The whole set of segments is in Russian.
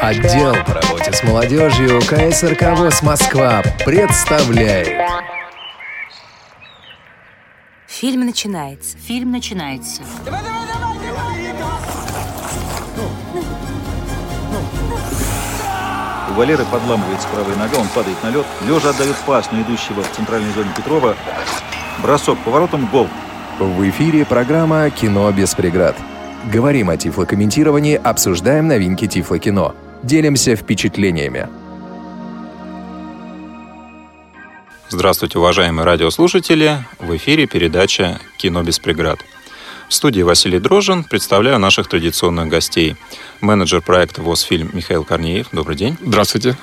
Отдел по работе с молодежью КСРК ВОЗ Москва представляет Фильм начинается. Фильм начинается. У Валеры подламывается правая нога, он падает на лед. Лежа отдает пас на идущего в центральной зоне Петрова. Бросок поворотом, гол. В эфире программа «Кино без преград». Говорим о тифлокомментировании, обсуждаем новинки тифлокино. Делимся впечатлениями. Здравствуйте, уважаемые радиослушатели! В эфире передача «Кино без преград». В студии Василий Дрожин представляю наших традиционных гостей. Менеджер проекта «Восфильм» Михаил Корнеев. Добрый день. Здравствуйте.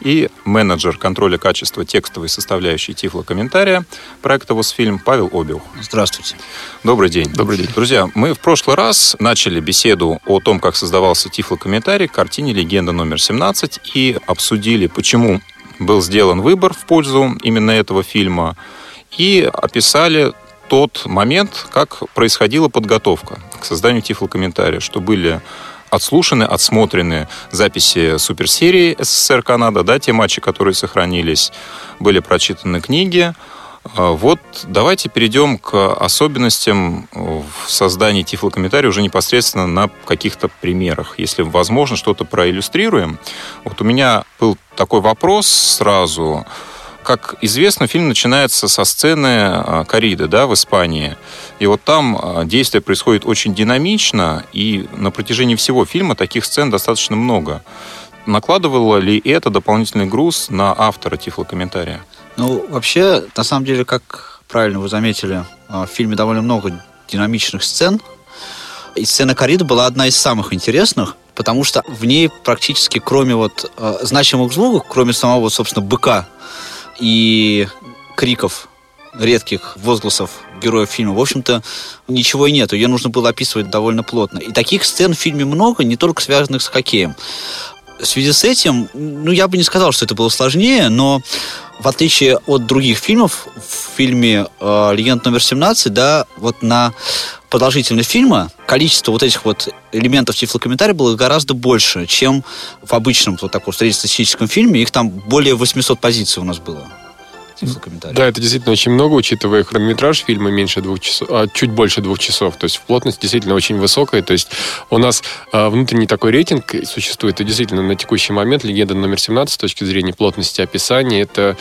И менеджер контроля качества текстовой составляющей тифлокомментария проекта «Восфильм» Павел Обиух. Здравствуйте. Добрый день. Добрый день. Друзья, мы в прошлый раз начали беседу о том, как создавался тифлокомментарий к картине «Легенда номер 17» и обсудили, почему был сделан выбор в пользу именно этого фильма, и описали тот момент, как происходила подготовка к созданию тифлокомментария, что были отслушаны, отсмотрены записи суперсерии СССР Канада, да, те матчи, которые сохранились, были прочитаны книги. А, Вот давайте перейдем к особенностям в создании тифлокомментария уже непосредственно на каких-то примерах. Если возможно, что-то проиллюстрируем. Вот у меня был такой вопрос сразу. Как известно, фильм начинается со сцены а, Кориды да, в Испании. И вот там а, действие происходит очень динамично, и на протяжении всего фильма таких сцен достаточно много. Накладывало ли это дополнительный груз на автора тифлокомментария? Ну, вообще, на самом деле, как правильно вы заметили, а, в фильме довольно много динамичных сцен. И сцена Кориды была одна из самых интересных, потому что в ней практически, кроме вот э, значимых звуков, кроме самого, собственно, быка и криков, редких возгласов героев фильма, в общем-то, ничего и нет. Ее нужно было описывать довольно плотно. И таких сцен в фильме много, не только связанных с хоккеем. В связи с этим, ну, я бы не сказал, что это было сложнее, но в отличие от других фильмов, в фильме э, «Легенда номер 17», да, вот на продолжительность фильма количество вот этих вот элементов тифлокомментария было гораздо больше, чем в обычном вот таком среднестатистическом фильме. Их там более 800 позиций у нас было. Тифлокомментариев. Да, это действительно очень много, учитывая хронометраж фильма меньше двух часов, а, чуть больше двух часов. То есть плотность действительно очень высокая. То есть у нас а, внутренний такой рейтинг существует. И действительно на текущий момент «Легенда номер 17» с точки зрения плотности описания это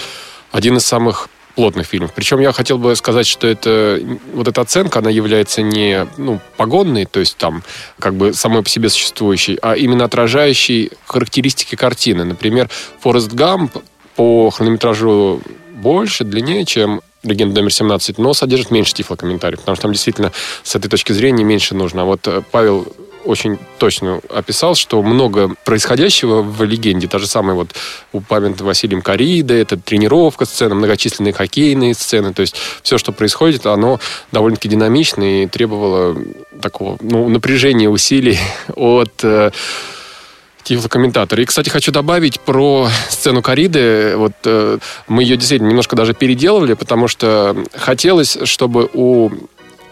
один из самых плотных фильмов. Причем я хотел бы сказать, что это вот эта оценка, она является не ну, погонной, то есть там как бы самой по себе существующей, а именно отражающей характеристики картины. Например, Форест Гамп по хронометражу больше, длиннее, чем «Легенда номер 17», но содержит меньше тифлокомментариев, потому что там действительно с этой точки зрения меньше нужно. А вот э, Павел очень точно описал, что много происходящего в легенде, та же самая вот упомянутая Василием Корида, это тренировка сцена, многочисленные хоккейные сцены, то есть все, что происходит, оно довольно-таки динамично и требовало такого ну, напряжения усилий от тифлокомментатора. И, кстати, хочу добавить про сцену Кориды. Вот э, мы ее действительно немножко даже переделывали, потому что хотелось, чтобы у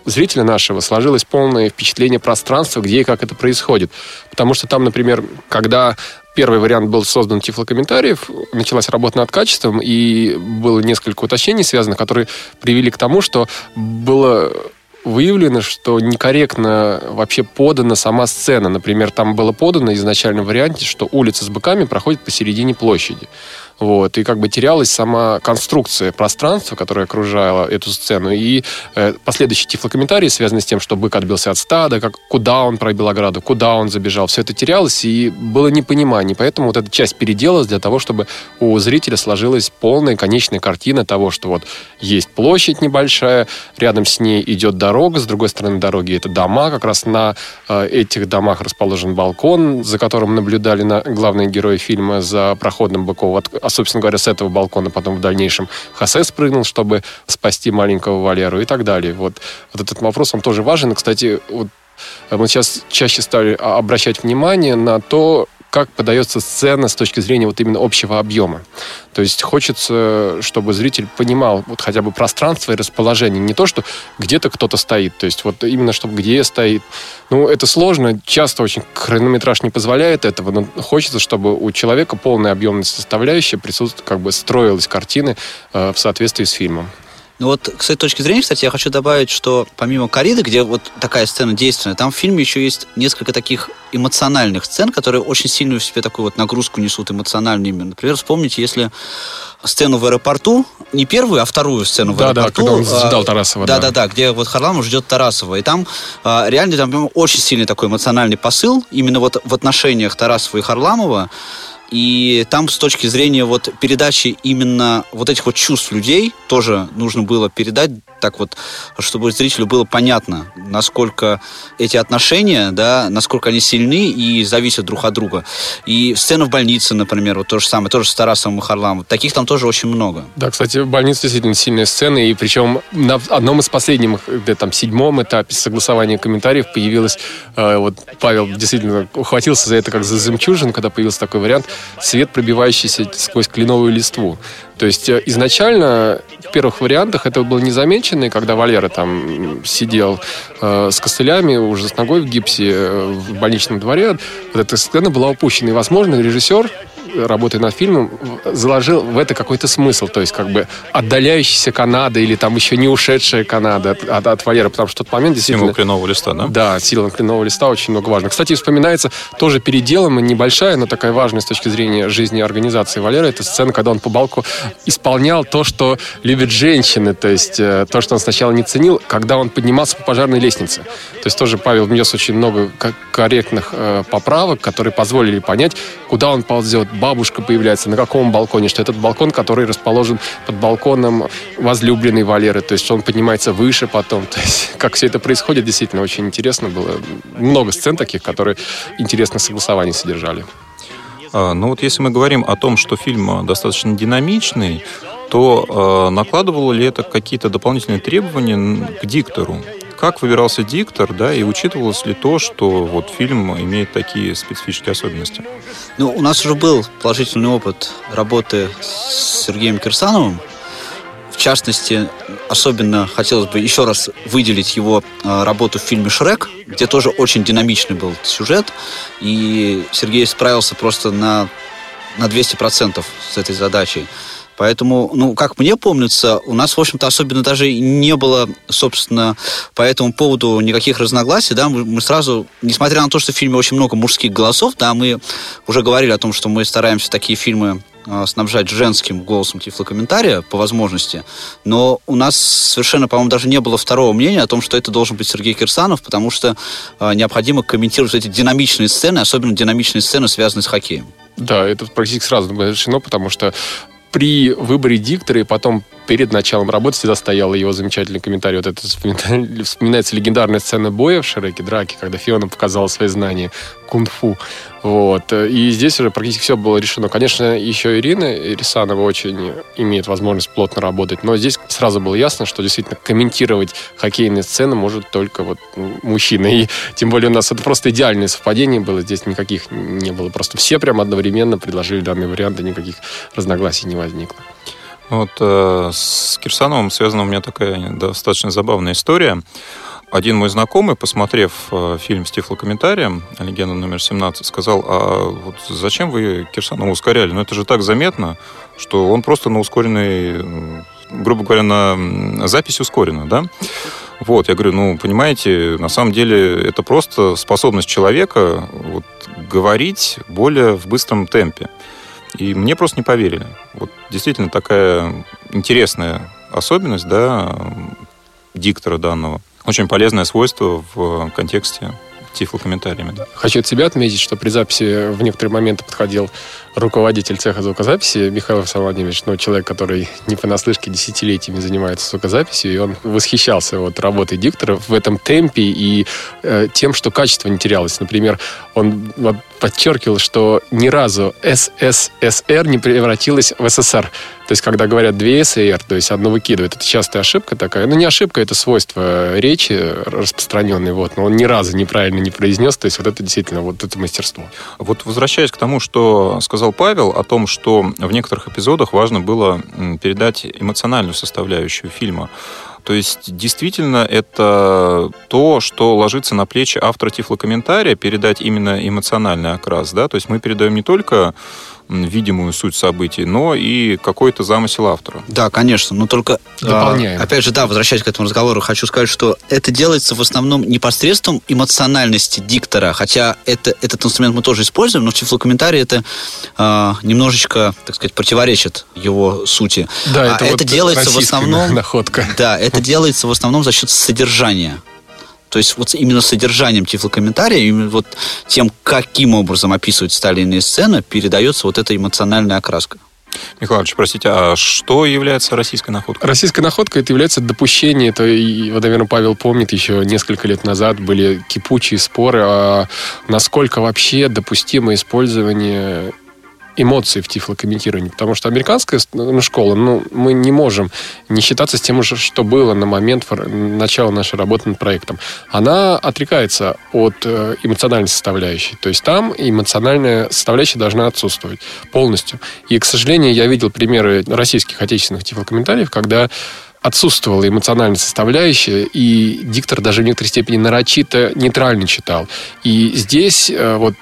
зрителя нашего сложилось полное впечатление пространства, где и как это происходит. Потому что там, например, когда первый вариант был создан тифлокомментариев, началась работа над качеством, и было несколько уточнений связанных, которые привели к тому, что было выявлено, что некорректно вообще подана сама сцена. Например, там было подано в изначальном варианте, что улица с быками проходит посередине площади. Вот, и как бы терялась сама конструкция пространства, которая окружала эту сцену, и э, последующие тифлокомментарии, связанные с тем, что бык отбился от стада, как, куда он пробил ограду, куда он забежал, все это терялось, и было непонимание. Поэтому вот эта часть переделалась для того, чтобы у зрителя сложилась полная конечная картина того, что вот есть площадь небольшая, рядом с ней идет дорога, с другой стороны дороги это дома, как раз на э, этих домах расположен балкон, за которым наблюдали на главные герои фильма за проходом быков. Вот, а, собственно говоря, с этого балкона потом в дальнейшем Хосе спрыгнул, чтобы спасти маленького Валеру и так далее. Вот, вот этот вопрос, он тоже важен. Кстати, вот мы сейчас чаще стали а, обращать внимание на то, как подается сцена с точки зрения вот именно общего объема. То есть хочется, чтобы зритель понимал вот хотя бы пространство и расположение. Не то, что где-то кто-то стоит. То есть вот именно, чтобы где стоит. Ну, это сложно. Часто очень хронометраж не позволяет этого, но хочется, чтобы у человека полная объемная составляющая присутствовала, как бы строилась картины э, в соответствии с фильмом. Ну вот, с этой точки зрения, кстати, я хочу добавить, что помимо кориды, где вот такая сцена действенная, там в фильме еще есть несколько таких эмоциональных сцен, которые очень сильную в себе такую вот нагрузку несут эмоциональную именно. Например, вспомните, если сцену в аэропорту, не первую, а вторую сцену в да, аэропорту. Да, когда он ждал Тарасова. Да, да, да, где вот Харламов ждет Тарасова. И там а, реально там очень сильный такой эмоциональный посыл именно вот в отношениях Тарасова и Харламова. И там с точки зрения вот передачи именно вот этих вот чувств людей тоже нужно было передать так вот, чтобы зрителю было понятно, насколько эти отношения, да, насколько они сильны и зависят друг от друга. И сцена в больнице, например, вот то же самое, тоже с Тарасовым и Харламовым. Таких там тоже очень много. Да, кстати, в больнице действительно сильная сцена, и причем на одном из последних, где там седьмом этапе согласования комментариев появилась, э, вот Павел действительно ухватился за это как за жемчужин, когда появился такой вариант, свет, пробивающийся сквозь кленовую листву. То есть э, изначально в первых вариантах это было незамечено, когда Валера там сидел э, с костылями, уже с ногой в гипсе э, в больничном дворе, вот эта сцена была упущена. И, возможно, режиссер работая над фильмом, заложил в это какой-то смысл. То есть, как бы отдаляющаяся Канада или там еще не ушедшая Канада от, от, от Валера, потому что в тот момент действительно... Символ кленового листа, да? Да, символ кленового листа очень много важно. Кстати, вспоминается тоже переделом, небольшая, но такая важная с точки зрения жизни организации Валера, это сцена, когда он по балку исполнял то, что любят женщины, то есть э, то, что он сначала не ценил, когда он поднимался по пожарной лестнице. То есть тоже Павел внес очень много корректных э, поправок, которые позволили понять, куда он ползет, бабушка появляется, на каком балконе, что этот балкон, который расположен под балконом возлюбленной Валеры, то есть что он поднимается выше потом. То есть как все это происходит, действительно очень интересно было. Много сцен таких, которые интересно согласование содержали. А, ну вот если мы говорим о том, что фильм достаточно динамичный, то э, накладывало ли это какие-то дополнительные требования к диктору? Как выбирался диктор, да, и учитывалось ли то, что вот фильм имеет такие специфические особенности? Ну, у нас уже был положительный опыт работы с Сергеем Кирсановым. В частности, особенно хотелось бы еще раз выделить его а, работу в фильме «Шрек», где тоже очень динамичный был сюжет, и Сергей справился просто на, на 200% с этой задачей. Поэтому, ну, как мне помнится, у нас, в общем-то, особенно даже не было, собственно, по этому поводу никаких разногласий, да, мы, мы сразу, несмотря на то, что в фильме очень много мужских голосов, да, мы уже говорили о том, что мы стараемся такие фильмы а, снабжать женским голосом тифлокомментария по возможности, но у нас совершенно, по-моему, даже не было второго мнения о том, что это должен быть Сергей Кирсанов, потому что э, необходимо комментировать эти динамичные сцены, особенно динамичные сцены, связанные с хоккеем. Да, это практически сразу было решено, потому что при выборе диктора и потом перед началом работы всегда стоял его замечательный комментарий. Вот это вспоминается легендарная сцена боя в Шреке, драки, когда Фиона показала свои знания кунг-фу. Вот. И здесь уже практически все было решено. Конечно, еще Ирина Рисанова очень имеет возможность плотно работать, но здесь сразу было ясно, что действительно комментировать хоккейные сцены может только вот мужчина. И тем более у нас это просто идеальное совпадение было, здесь никаких не было. Просто все прям одновременно предложили данный вариант, и никаких разногласий не возникло. Вот э, с Кирсановым связана у меня такая достаточно забавная история. Один мой знакомый, посмотрев э, фильм с тифлокомментарием «Легенда номер 17», сказал, а вот зачем вы Кирсанова ускоряли? Ну, это же так заметно, что он просто на ускоренной, грубо говоря, на запись ускорена, да? Вот, я говорю, ну, понимаете, на самом деле это просто способность человека вот, говорить более в быстром темпе. И мне просто не поверили. Вот действительно такая интересная особенность, да, диктора данного. Очень полезное свойство в контексте тифлокомментариями. Хочу от себя отметить, что при записи в некоторые моменты подходил руководитель цеха звукозаписи Михаил Владимирович, ну, человек, который не понаслышке десятилетиями занимается звукозаписью, и он восхищался вот работой диктора в этом темпе и э, тем, что качество не терялось. Например, он подчеркивал, что ни разу СССР не превратилась в СССР. То есть, когда говорят две ССР, то есть одну выкидывают, это частая ошибка такая. Ну, не ошибка, это свойство речи распространенной, вот, но он ни разу неправильно не произнес, то есть вот это действительно вот это мастерство. Вот возвращаясь к тому, что сказал Павел, о том, что в некоторых эпизодах важно было передать эмоциональную составляющую фильма. То есть, действительно, это то, что ложится на плечи автора тифлокомментария, передать именно эмоциональный окрас. Да? То есть мы передаем не только видимую суть событий, но и какой-то замысел автора. Да, конечно, но только... А, Дополняем. А, опять же, да, возвращаясь к этому разговору, хочу сказать, что это делается в основном не посредством эмоциональности диктора, хотя это, этот инструмент мы тоже используем, но в тифлокомментарии это а, немножечко, так сказать, противоречит его сути. Да, а это, вот делается в основном... находка. Да, это делается в основном за счет содержания. То есть вот именно содержанием тифлокомментария, именно вот тем, каким образом описываются та или иная сцена, передается вот эта эмоциональная окраска. Михайлович, простите, а что является российской находкой? Российская находка это является допущение. Это, и, вот, наверное, Павел помнит, еще несколько лет назад были кипучие споры, а насколько вообще допустимо использование эмоций в тифлокомментировании, потому что американская ну, школа, ну, мы не можем не считаться с тем, что было на момент начала нашей работы над проектом. Она отрекается от э, эмоциональной составляющей, то есть там эмоциональная составляющая должна отсутствовать полностью. И, к сожалению, я видел примеры российских отечественных тифлокомментариев, когда отсутствовала эмоциональная составляющая, и диктор даже в некоторой степени нарочито нейтрально читал. И здесь э, вот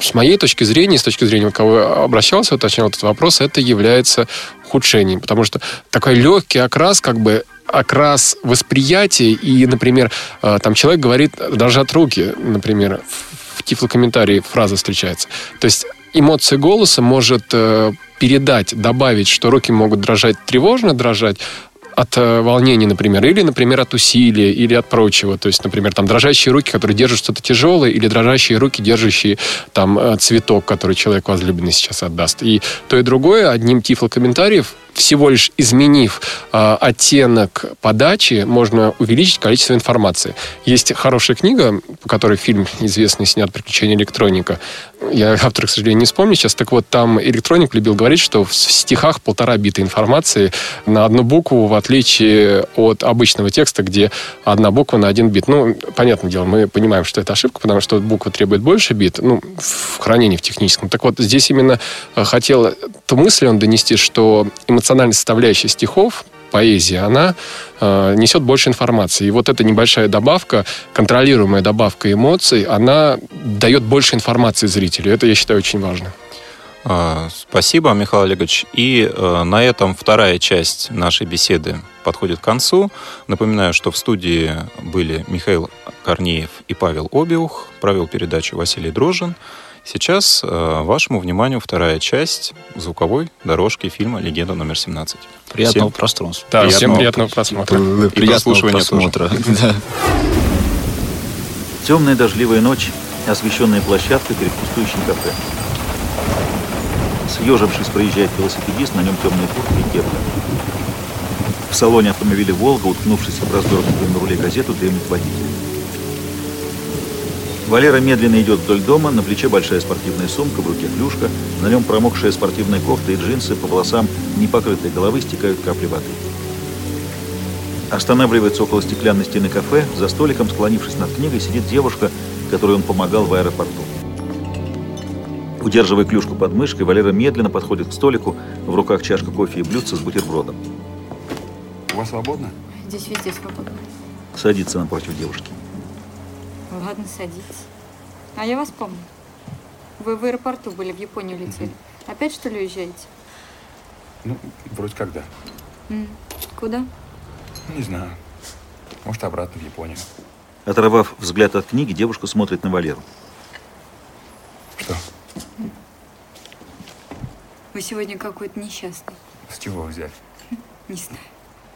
с моей точки зрения, с точки зрения, кого обращался, уточнял этот вопрос, это является ухудшением, потому что такой легкий окрас, как бы окрас восприятия, и, например, э, там человек говорит «дрожат руки», например, в тифлокомментарии фраза встречается. То есть эмоция голоса может э, передать, добавить, что руки могут дрожать тревожно, дрожать, от э, волнения, например, или, например, от усилия, или от прочего. То есть, например, там дрожащие руки, которые держат что-то тяжелое, или дрожащие руки, держащие там э, цветок, который человек возлюбленный сейчас отдаст. И то и другое одним тифлокомментариев всего лишь изменив э, оттенок подачи, можно увеличить количество информации. Есть хорошая книга, по которой фильм известный снят «Приключения электроника». Я автора, к сожалению, не вспомню сейчас. Так вот, там электроник любил говорить, что в стихах полтора бита информации на одну букву, в отличие от обычного текста, где одна буква на один бит. Ну, понятное дело, мы понимаем, что это ошибка, потому что буква требует больше бит, ну, в хранении в техническом. Так вот, здесь именно э, хотел ту мысль он донести, что эмоциональность эмоциональная составляющая стихов, поэзия, она э, несет больше информации. И вот эта небольшая добавка, контролируемая добавка эмоций, она дает больше информации зрителю. Это, я считаю, очень важно. А, спасибо, Михаил Олегович. И э, на этом вторая часть нашей беседы подходит к концу. Напоминаю, что в студии были Михаил Корнеев и Павел Обиух. Провел передачу Василий Дрожжин. Сейчас э, вашему вниманию вторая часть звуковой дорожки фильма «Легенда номер 17». Приятного всем, пространства. Да, приятного, всем приятного просмотра. И приятного просмотра. Темная дождливая ночь, освещенная площадка перед пустующим кафе. Съежившись, проезжает велосипедист, на нем темные куртка и кепка. В салоне автомобиля «Волга», уткнувшись в на руле газету, дремлет водитель. Валера медленно идет вдоль дома, на плече большая спортивная сумка, в руке клюшка, на нем промокшая спортивная кофта и джинсы, по волосам непокрытой головы стекают капли воды. Останавливается около стеклянной стены кафе, за столиком, склонившись над книгой, сидит девушка, которой он помогал в аэропорту. Удерживая клюшку под мышкой, Валера медленно подходит к столику, в руках чашка кофе и блюдце с бутербродом. У вас свободно? Здесь везде свободно. Садится напротив девушки. Ладно, садитесь. А я вас помню. Вы в аэропорту были, в Японию летели. Опять, что ли, уезжаете? Ну, вроде как да. М, Куда? Не знаю. Может, обратно в Японию. Оторвав взгляд от книги, девушка смотрит на Валеру. Что? Вы сегодня какой-то несчастный. С чего взять? Не знаю.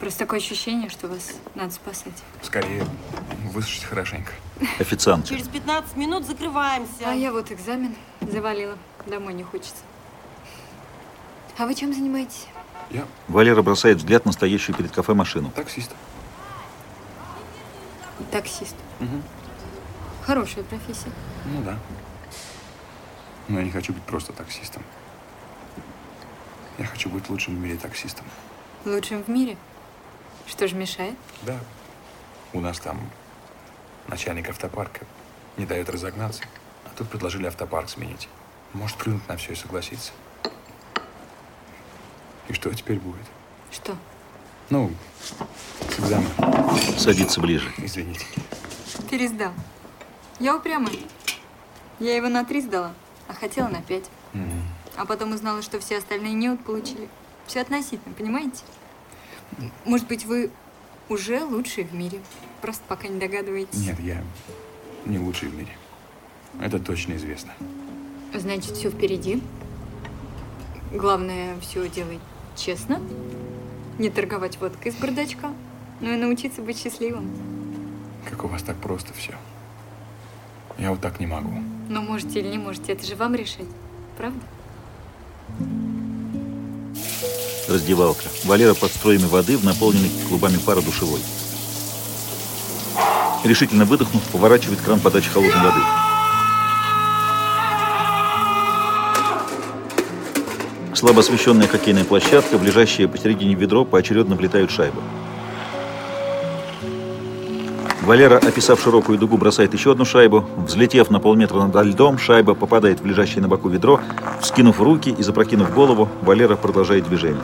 Просто такое ощущение, что вас надо спасать. Скорее, высушить хорошенько. Официант. Через 15 минут закрываемся. А я вот экзамен завалила. Домой не хочется. А вы чем занимаетесь? Я Валера бросает взгляд на стоящую перед кафе машину. таксист. Таксист. Мгм. Хорошая профессия. Ну да. Но я не хочу быть просто таксистом. Я хочу быть лучшим в мире таксистом. Лучшим в мире. Что же мешает? Да. У нас там начальник автопарка не дает разогнаться. А тут предложили автопарк сменить. Может, плюнуть на все и согласиться. И что теперь будет? Что? Ну, с экзаменом. Садится ближе. Извините. Пересдал. Я упрямая. Я его на три сдала, а хотела на пять. М. А потом узнала, что все остальные неуд получили. Все относительно, понимаете? Может быть, вы уже лучший в мире. Просто пока не догадываетесь. Нет, я не лучший в мире. Это точно известно. Значит, все впереди. Главное, все делать честно. Не торговать водкой из бардачка. Ну и научиться быть счастливым. Как у вас так просто все. Я вот так не могу. Но можете или не можете, это же вам решать. Правда? Раздевалка. Валера под строями воды в наполненной клубами пара душевой. Решительно выдохнув, поворачивает кран подачи холодной воды. Слабо освещенная хоккейная площадка, в посередине ведро поочередно влетают шайбы. Валера, описав широкую дугу, бросает еще одну шайбу. Взлетев на полметра над льдом, шайба попадает в лежащее на боку ведро. Вскинув руки и запрокинув голову, Валера продолжает движение.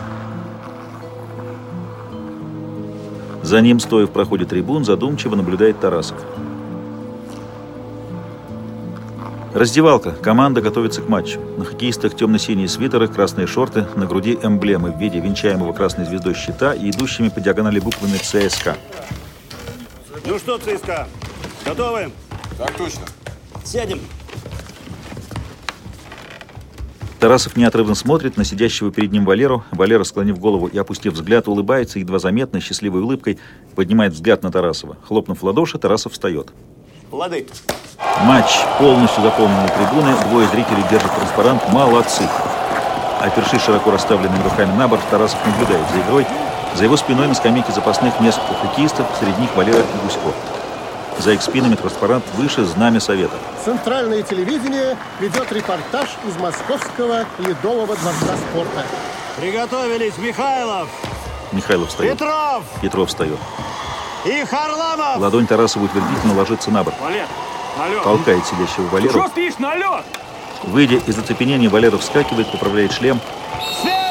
За ним, стоя в проходе трибун, задумчиво наблюдает Тарасов. Раздевалка. Команда готовится к матчу. На хоккеистах темно-синие свитеры, красные шорты, на груди эмблемы в виде венчаемого красной звездой щита и идущими по диагонали буквами ЦСКА. Ну что, ЦСКА, готовы? Так точно. Сядем. Тарасов неотрывно смотрит на сидящего перед ним Валеру. Валера, склонив голову и опустив взгляд, улыбается, едва заметно, счастливой улыбкой, поднимает взгляд на Тарасова. Хлопнув в ладоши, Тарасов встает. Лады. Матч. Полностью заполнены трибуны. Двое зрителей держат транспарант. Молодцы. Опершись широко расставленными руками на борт, Тарасов наблюдает за игрой. За его спиной на скамейке запасных несколько хоккеистов, среди них Валера и Гусько. За их спинами транспарант выше знамя Совета. Центральное телевидение ведет репортаж из Московского Ледового дворца спорта. Приготовились Михайлов, Михайлов встает. Петров Петров встает. и Харламов. Ладонь Тарасова утвердительно ложится на борт. Валер, на лед. Толкает сидящего Валеру. спишь, на лед? Выйдя из оцепенения, Валера вскакивает, поправляет шлем. Смена!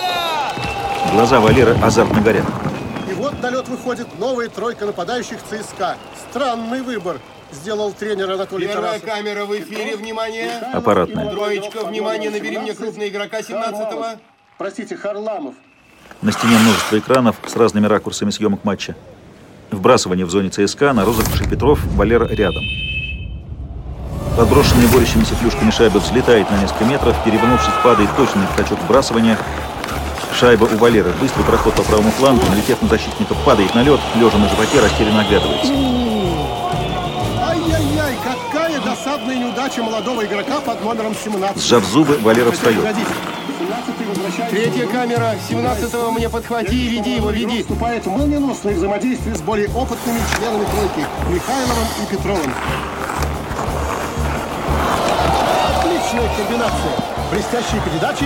Глаза Валеры азартно горят. И вот на лед выходит новая тройка нападающих ЦСКА. Странный выбор сделал тренер Анатолий Первая Тарасов. камера в эфире, внимание. Аппаратная. Троечка, внимание, набери мне крупного игрока 17-го. Простите, Харламов. На стене множество экранов с разными ракурсами съемок матча. Вбрасывание в зоне ЦСКА, на розыгрыше Петров, Валера рядом. Подброшенный борющимися клюшками шайба взлетает на несколько метров, перевернувшись, падает точно на скачок вбрасывания. Шайба у Валеры. Быстрый проход по правому флангу, налетев на защитника, падает на лед, лежа на животе, растерянно оглядывается. Ай-яй-яй, какая досадная неудача молодого игрока под номером 17. Сжав зубы, Валера встает. Погодите, 17-й возвращается. Третья камера, 17-го мне подхвати и веди его, веди. Вступает в молниеносное взаимодействие с более опытными членами тройки Михайловым и Петровым. Отличная комбинация. Блестящие передачи.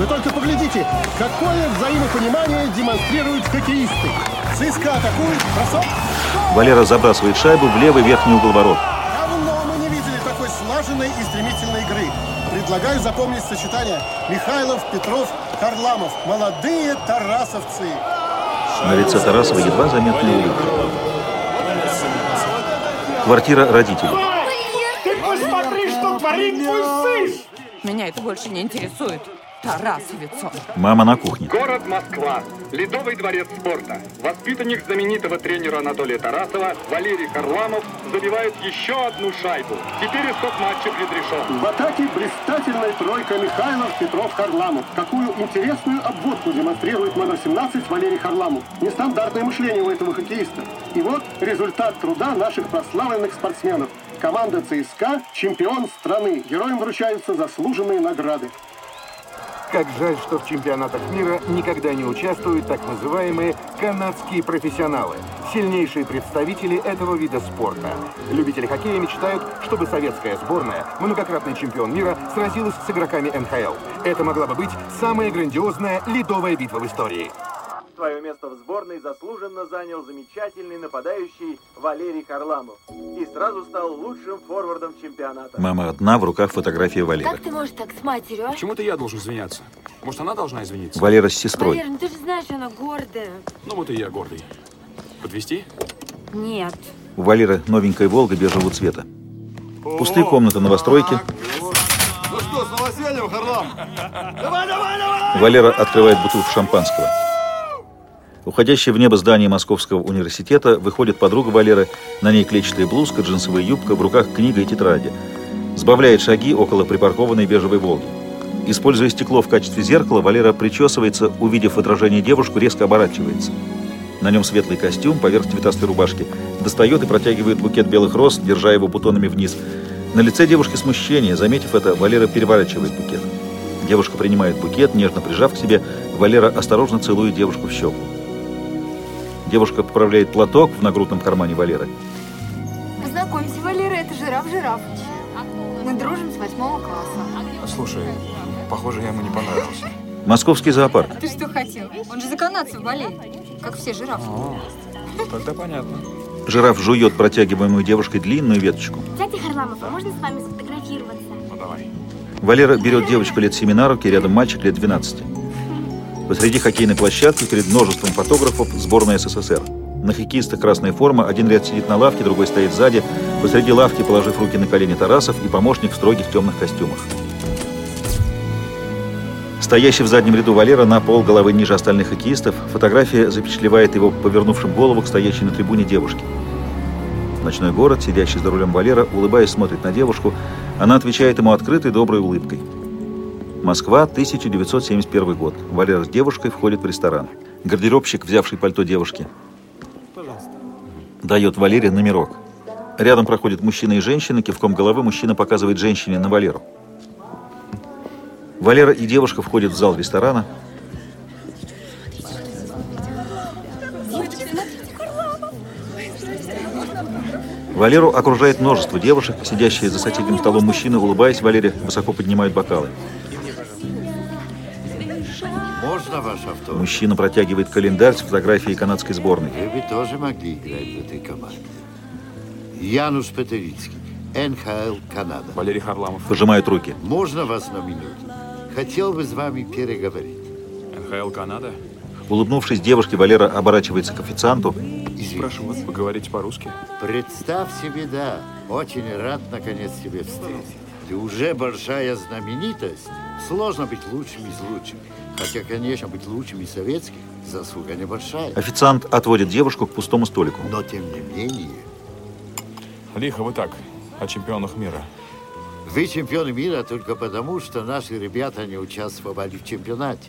Вы только поглядите, какое взаимопонимание демонстрируют хоккеисты. ЦСКА атакует. Бросок. Валера забрасывает шайбу в левый верхний угол ворот. Давно мы не видели такой слаженной и стремительной игры. Предлагаю запомнить сочетание Михайлов, Петров, Харламов. Молодые тарасовцы. На лице Тарасова едва заметная улыбка. Квартира родителей. Ты посмотри, что творит твой сын! Меня это больше не интересует. Тарасовец он. Мама на кухне. Город Москва. Ледовый дворец спорта. Воспитанник знаменитого тренера Анатолия Тарасова Валерий Харламов забивает еще одну шайбу. Теперь исход матча предрешен. В атаке блистательная тройка Михайлов, Петров, Харламов. Какую интересную обводку демонстрирует номер 17 Валерий Харламов. Нестандартное мышление у этого хоккеиста. И вот результат труда наших прославленных спортсменов. Команда ЦСКА – чемпион страны. Героям вручаются заслуженные награды. Как жаль, что в чемпионатах мира никогда не участвуют так называемые канадские профессионалы, сильнейшие представители этого вида спорта. Любители хоккея мечтают, чтобы советская сборная, многократный чемпион мира, сразилась с игроками НХЛ. Это могла бы быть самая грандиозная ледовая битва в истории. Свое место в сборной заслуженно занял замечательный нападающий Валерий Харламов и сразу стал лучшим форвардом чемпионата. Мама одна, в руках фотография Валеры. Как ты можешь так с матерью, а? Почему-то я должен извиняться. Может, она должна извиниться? Валера с сестрой. Валер, ну ты же знаешь, она гордая. Ну вот и я гордый. Подвести? Нет. У Валеры новенькая «Волга» бежевого цвета. Пустые комнаты новостройки. Ну что, с новосельем, Харлам? Давай, давай, давай! Валера открывает бутылку шампанского. Уходящее в небо здание Московского университета выходит подруга Валеры, на ней клетчатая блузка, джинсовая юбка, в руках книга и тетради. Сбавляет шаги около припаркованной бежевой «Волги». Используя стекло в качестве зеркала, Валера причесывается, увидев отражение девушку, резко оборачивается. На нем светлый костюм, поверх цветастой рубашки. Достает и протягивает букет белых роз, держа его бутонами вниз. На лице девушки смущение. Заметив это, Валера переворачивает букет. Девушка принимает букет, нежно прижав к себе. Валера осторожно целует девушку в щеку. Девушка поправляет платок в нагрудном кармане Валеры. Познакомься, Валера, это жираф Жирафыч. Мы дружим с восьмого класса. Слушай, похоже, я ему не понравился. Московский зоопарк. Ты что хотел? Он же за канадцев болеет, как все жирафы. Тогда понятно. Жираф жует протягиваемую девушкой длинную веточку. Дядя Харламов, а можно с вами сфотографироваться? Ну давай. Валера берет девочку лет 7 на руки, рядом мальчик лет 12. Посреди хоккейной площадки перед множеством фотографов сборная СССР. На хоккеистах красная форма, один ряд сидит на лавке, другой стоит сзади. Посреди лавки, положив руки на колени Тарасов и помощник в строгих темных костюмах. Стоящий в заднем ряду Валера на пол головы ниже остальных хоккеистов, фотография запечатлевает его повернувшим голову к стоящей на трибуне девушке. Ночной город, сидящий за рулем Валера, улыбаясь, смотрит на девушку. Она отвечает ему открытой, доброй улыбкой. Москва, 1971 год. Валера с девушкой входит в ресторан. Гардеробщик, взявший пальто девушки, дает Валере номерок. Рядом проходят мужчина и женщина, кивком головы мужчина показывает женщине на Валеру. Валера и девушка входят в зал ресторана. Валеру окружает множество девушек, сидящие за соседним столом мужчины, улыбаясь Валере, высоко поднимают бокалы. Мужчина протягивает календарь с фотографией канадской сборной. Вы бы тоже могли играть в этой команде. Януш Петерицкий, НХЛ Канада. Валерий Харламов. Пожимают руки. Можно вас на минуту? Хотел бы с вами переговорить. НХЛ Канада? Улыбнувшись девушке, Валера оборачивается к официанту. Прошу вас, поговорите по-русски. Представь себе, да. Очень рад, наконец, тебя встретить. Ты уже большая знаменитость. Сложно быть лучшим из лучших. Хотя, конечно, быть лучшим из советских заслуга небольшая. Официант отводит девушку к пустому столику. Но, тем не менее, Лихо вы так, о чемпионах мира. вы чемпионы мира только потому, что наши ребята не участвовали в чемпионате.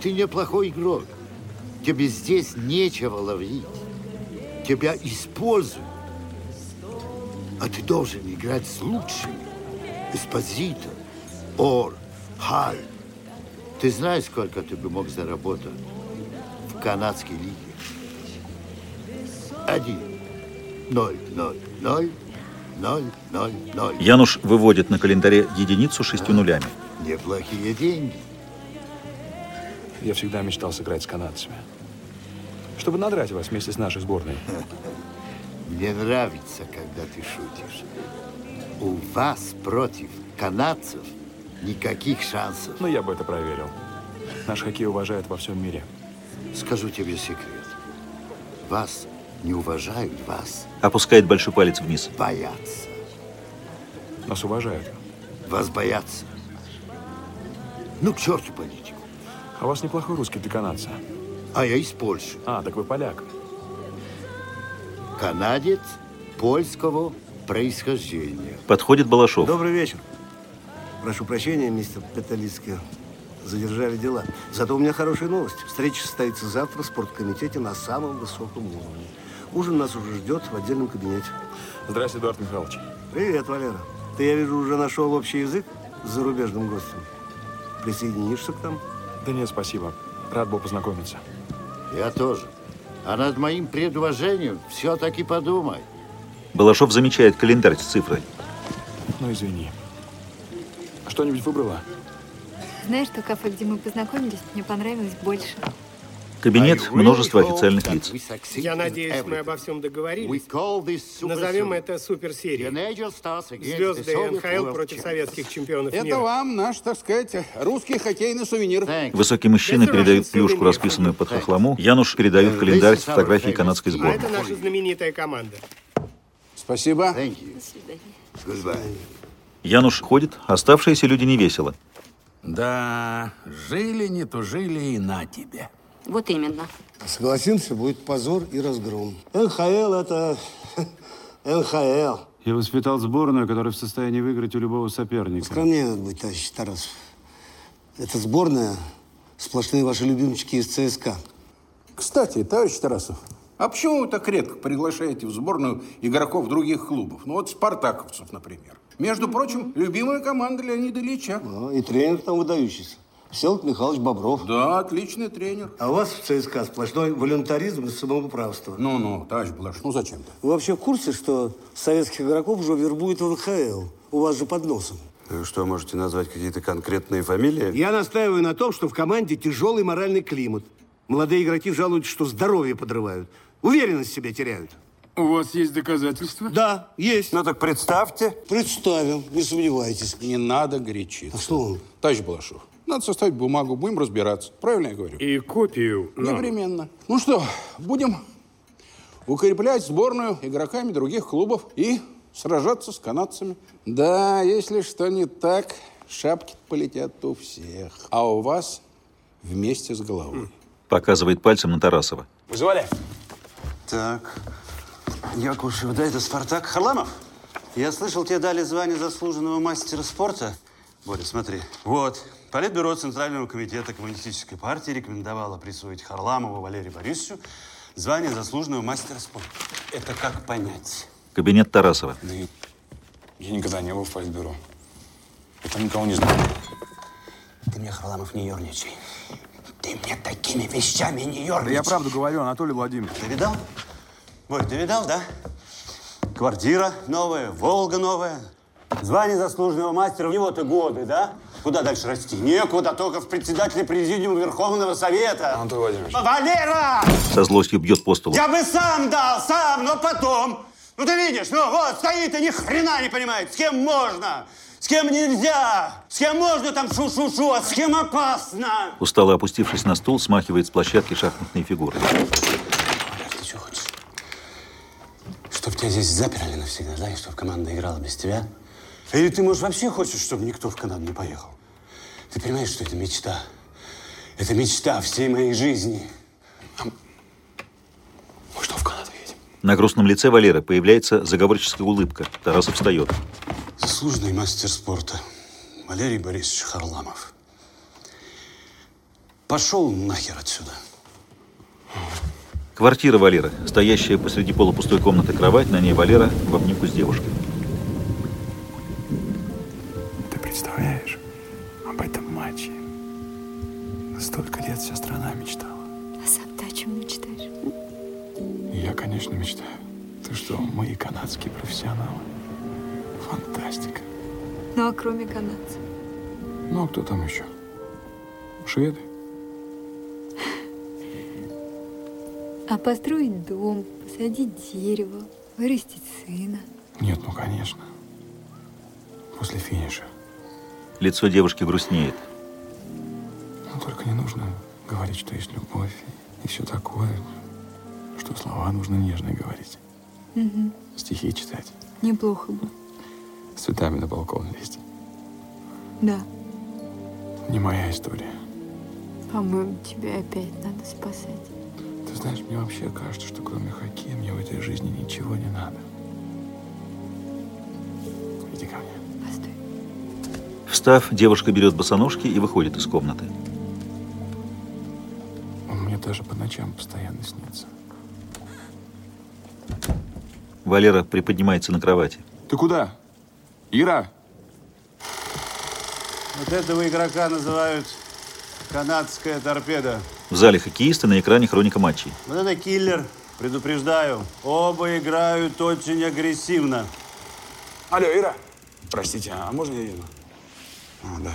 Ты неплохой игрок. Тебе здесь нечего ловить. Тебя используют. А ты должен играть с лучшими. Эспозито, Ор, Халь. Ты знаешь, сколько ты бы мог заработать в канадской лиге? Один. Ноль, ноль, ноль, ноль, ноль, ноль. Януш выводит на календаре единицу с шестью нулями. Неплохие деньги. Я всегда мечтал сыграть с канадцами. Чтобы надрать вас вместе с нашей сборной. Мне нравится, когда ты шутишь. У вас против канадцев никаких шансов. Но я бы это проверил. Наш хоккей уважают во всем мире. Скажу тебе секрет. Вас не уважают, вас Опускает большой палец вниз. боятся. Нас уважают. Вас боятся. Ну, к черту политику. А у вас неплохой русский для канадца. А я из Польши. А, так вы поляк. Канадец польского происхождения. Подходит Балашов. Добрый вечер. Прошу прощения, мистер Петалицкий. Задержали дела. Зато у меня хорошая новость. Встреча состоится завтра в спорткомитете на самом высоком уровне. Ужин нас уже ждет в отдельном кабинете. Здравствуйте, Эдуард Михайлович. Привет, Валера. Ты, я вижу, уже нашел общий язык с зарубежным гостем. присоединишься к нам? Да нет, спасибо. Рад был познакомиться. Я тоже. А над моим предложением все-таки подумай. Балашов замечает календарь с цифрой. Ну, извини. Что-нибудь выбрала? Знаешь, что кафе, где мы познакомились, мне понравилось больше. Кабинет, множество официальных лиц. Я надеюсь, мы обо всем договорились. Назовем это суперсерией. Звезды НХЛ против советских чемпионов Это мира. вам наш, так сказать, русский хоккейный сувенир. Высокий мужчина передает плюшку, расписанную под хохлому. Януш передает календарь с фотографией канадской А сборной. это наша знаменитая команда. Спасибо. До свидания. Януш ходит, оставшиеся люди не весело. Да, жили, не тужили и на тебе. Вот именно. Согласимся, будет позор и разгром. НХЛ это НХЛ. Я воспитал сборную, которая в состоянии выиграть у любого соперника. Скромнее надо быть, товарищ Тарасов. Это сборная сплошные ваши любимчики из ЦСКА. Кстати, товарищ Тарасов, а почему вы так редко приглашаете в сборную игроков других клубов? Ну вот спартаковцев, например. Между прочим, любимая команда Леонида Ильича. А, И тренер там выдающийся. Всеволод Михайлович Бобров. Да, отличный тренер. А у вас в ЦСКА сплошной волюнтаризм и самоуправство. Ну-ну, товарищ Блаш, ну зачем-то? Вы вообще в курсе, что советских игроков уже вербуют в НХЛ? У вас же под носом. Вы что, можете назвать какие-то конкретные фамилии? Я настаиваю на том, что в команде тяжелый моральный климат. Молодые игроки жалуются, что здоровье подрывают. Уверенность в себе теряют. У вас есть доказательства? Да, есть. Ну так представьте. Представим, не сомневайтесь. Не надо горячиться. А что он? Товарищ Балашов, надо составить бумагу, будем разбираться. Правильно я говорю? И копию нам. Непременно. Ну что, будем укреплять сборную игроками других клубов и сражаться с канадцами. Да, если что не так, шапки полетят у всех. А у вас вместе с головой. Показывает пальцем на Тарасова. Вызывали? Так. Якушев, да, это Спартак. Харламов? Я слышал, тебе дали звание заслуженного мастера спорта. Боря, смотри. Вот. Политбюро Центрального комитета Коммунистической партии рекомендовало присвоить Харламову Валерию Борисовичу звание заслуженного мастера спорта. Это как понять? Кабинет Тарасова. Я никогда не был в политбюро. Я там никого не знаю. Ты мне, Харламов, не ерничай. Ты мне такими вещами не ерничай. Да я правду говорю, Анатолий Владимирович. Ты видал? Борь, ты видал, да? Квартира новая, Волга новая. Звание заслуженного мастера, у него-то годы, да? Куда дальше расти? Некуда, только в председателе президиума Верховного Совета. Анатолий Владимирович. Валера! Со злостью бьет по столу. Я бы сам дал, сам, но потом. Ну ты видишь, ну вот, стоит и ни хрена не понимает, с кем можно, с кем нельзя, с кем можно там шу-шу-шу, а с кем опасно. Устало опустившись на стул, смахивает с площадки шахматные фигуры. Ты что хочешь? Чтоб тебя здесь заперли навсегда, да, и чтоб команда играла без тебя? Или ты, может, вообще хочешь, чтобы никто в Канаду не поехал? Ты понимаешь, что это мечта? Это мечта всей моей жизни. На грустном лице Валеры появляется заговорческая улыбка. Тарасов встает. Заслуженный мастер спорта Валерий Борисович Харламов. Пошел нахер отсюда. Квартира Валеры. Стоящая посреди полупустой комнаты кровать, на ней Валера в обнимку с девушкой. Ты представляешь, об этом матче столько лет вся страна мечтала. А сам ты о чем мечтаешь? Я, конечно, мечтаю. Ты что, мы и канадские профессионалы. Фантастика. Ну, а кроме канадцев? Ну, а кто там еще? Шведы? А построить дом, посадить дерево, вырастить сына. Нет, ну, конечно. После финиша. Лицо девушки грустнеет. Ну, только не нужно говорить, что есть любовь и все такое. Что слова нужно нежно говорить. Угу. Стихи читать. Неплохо бы. С цветами на балкон лезть. Да. Не моя история. По-моему, тебя опять надо спасать. Ты знаешь, мне вообще кажется, что кроме хоккея мне в этой жизни ничего не надо. Иди ко мне. Постой. Встав, девушка берет босоножки и выходит из комнаты. Он мне даже по ночам постоянно снится. Валера приподнимается на кровати. Ты куда? Ира! Вот этого игрока называют канадская торпеда. В зале хоккеисты на экране хроника матчей. Вот это киллер, предупреждаю. Оба играют очень агрессивно. Алло, Ира. Простите, а можно я еду? А, да.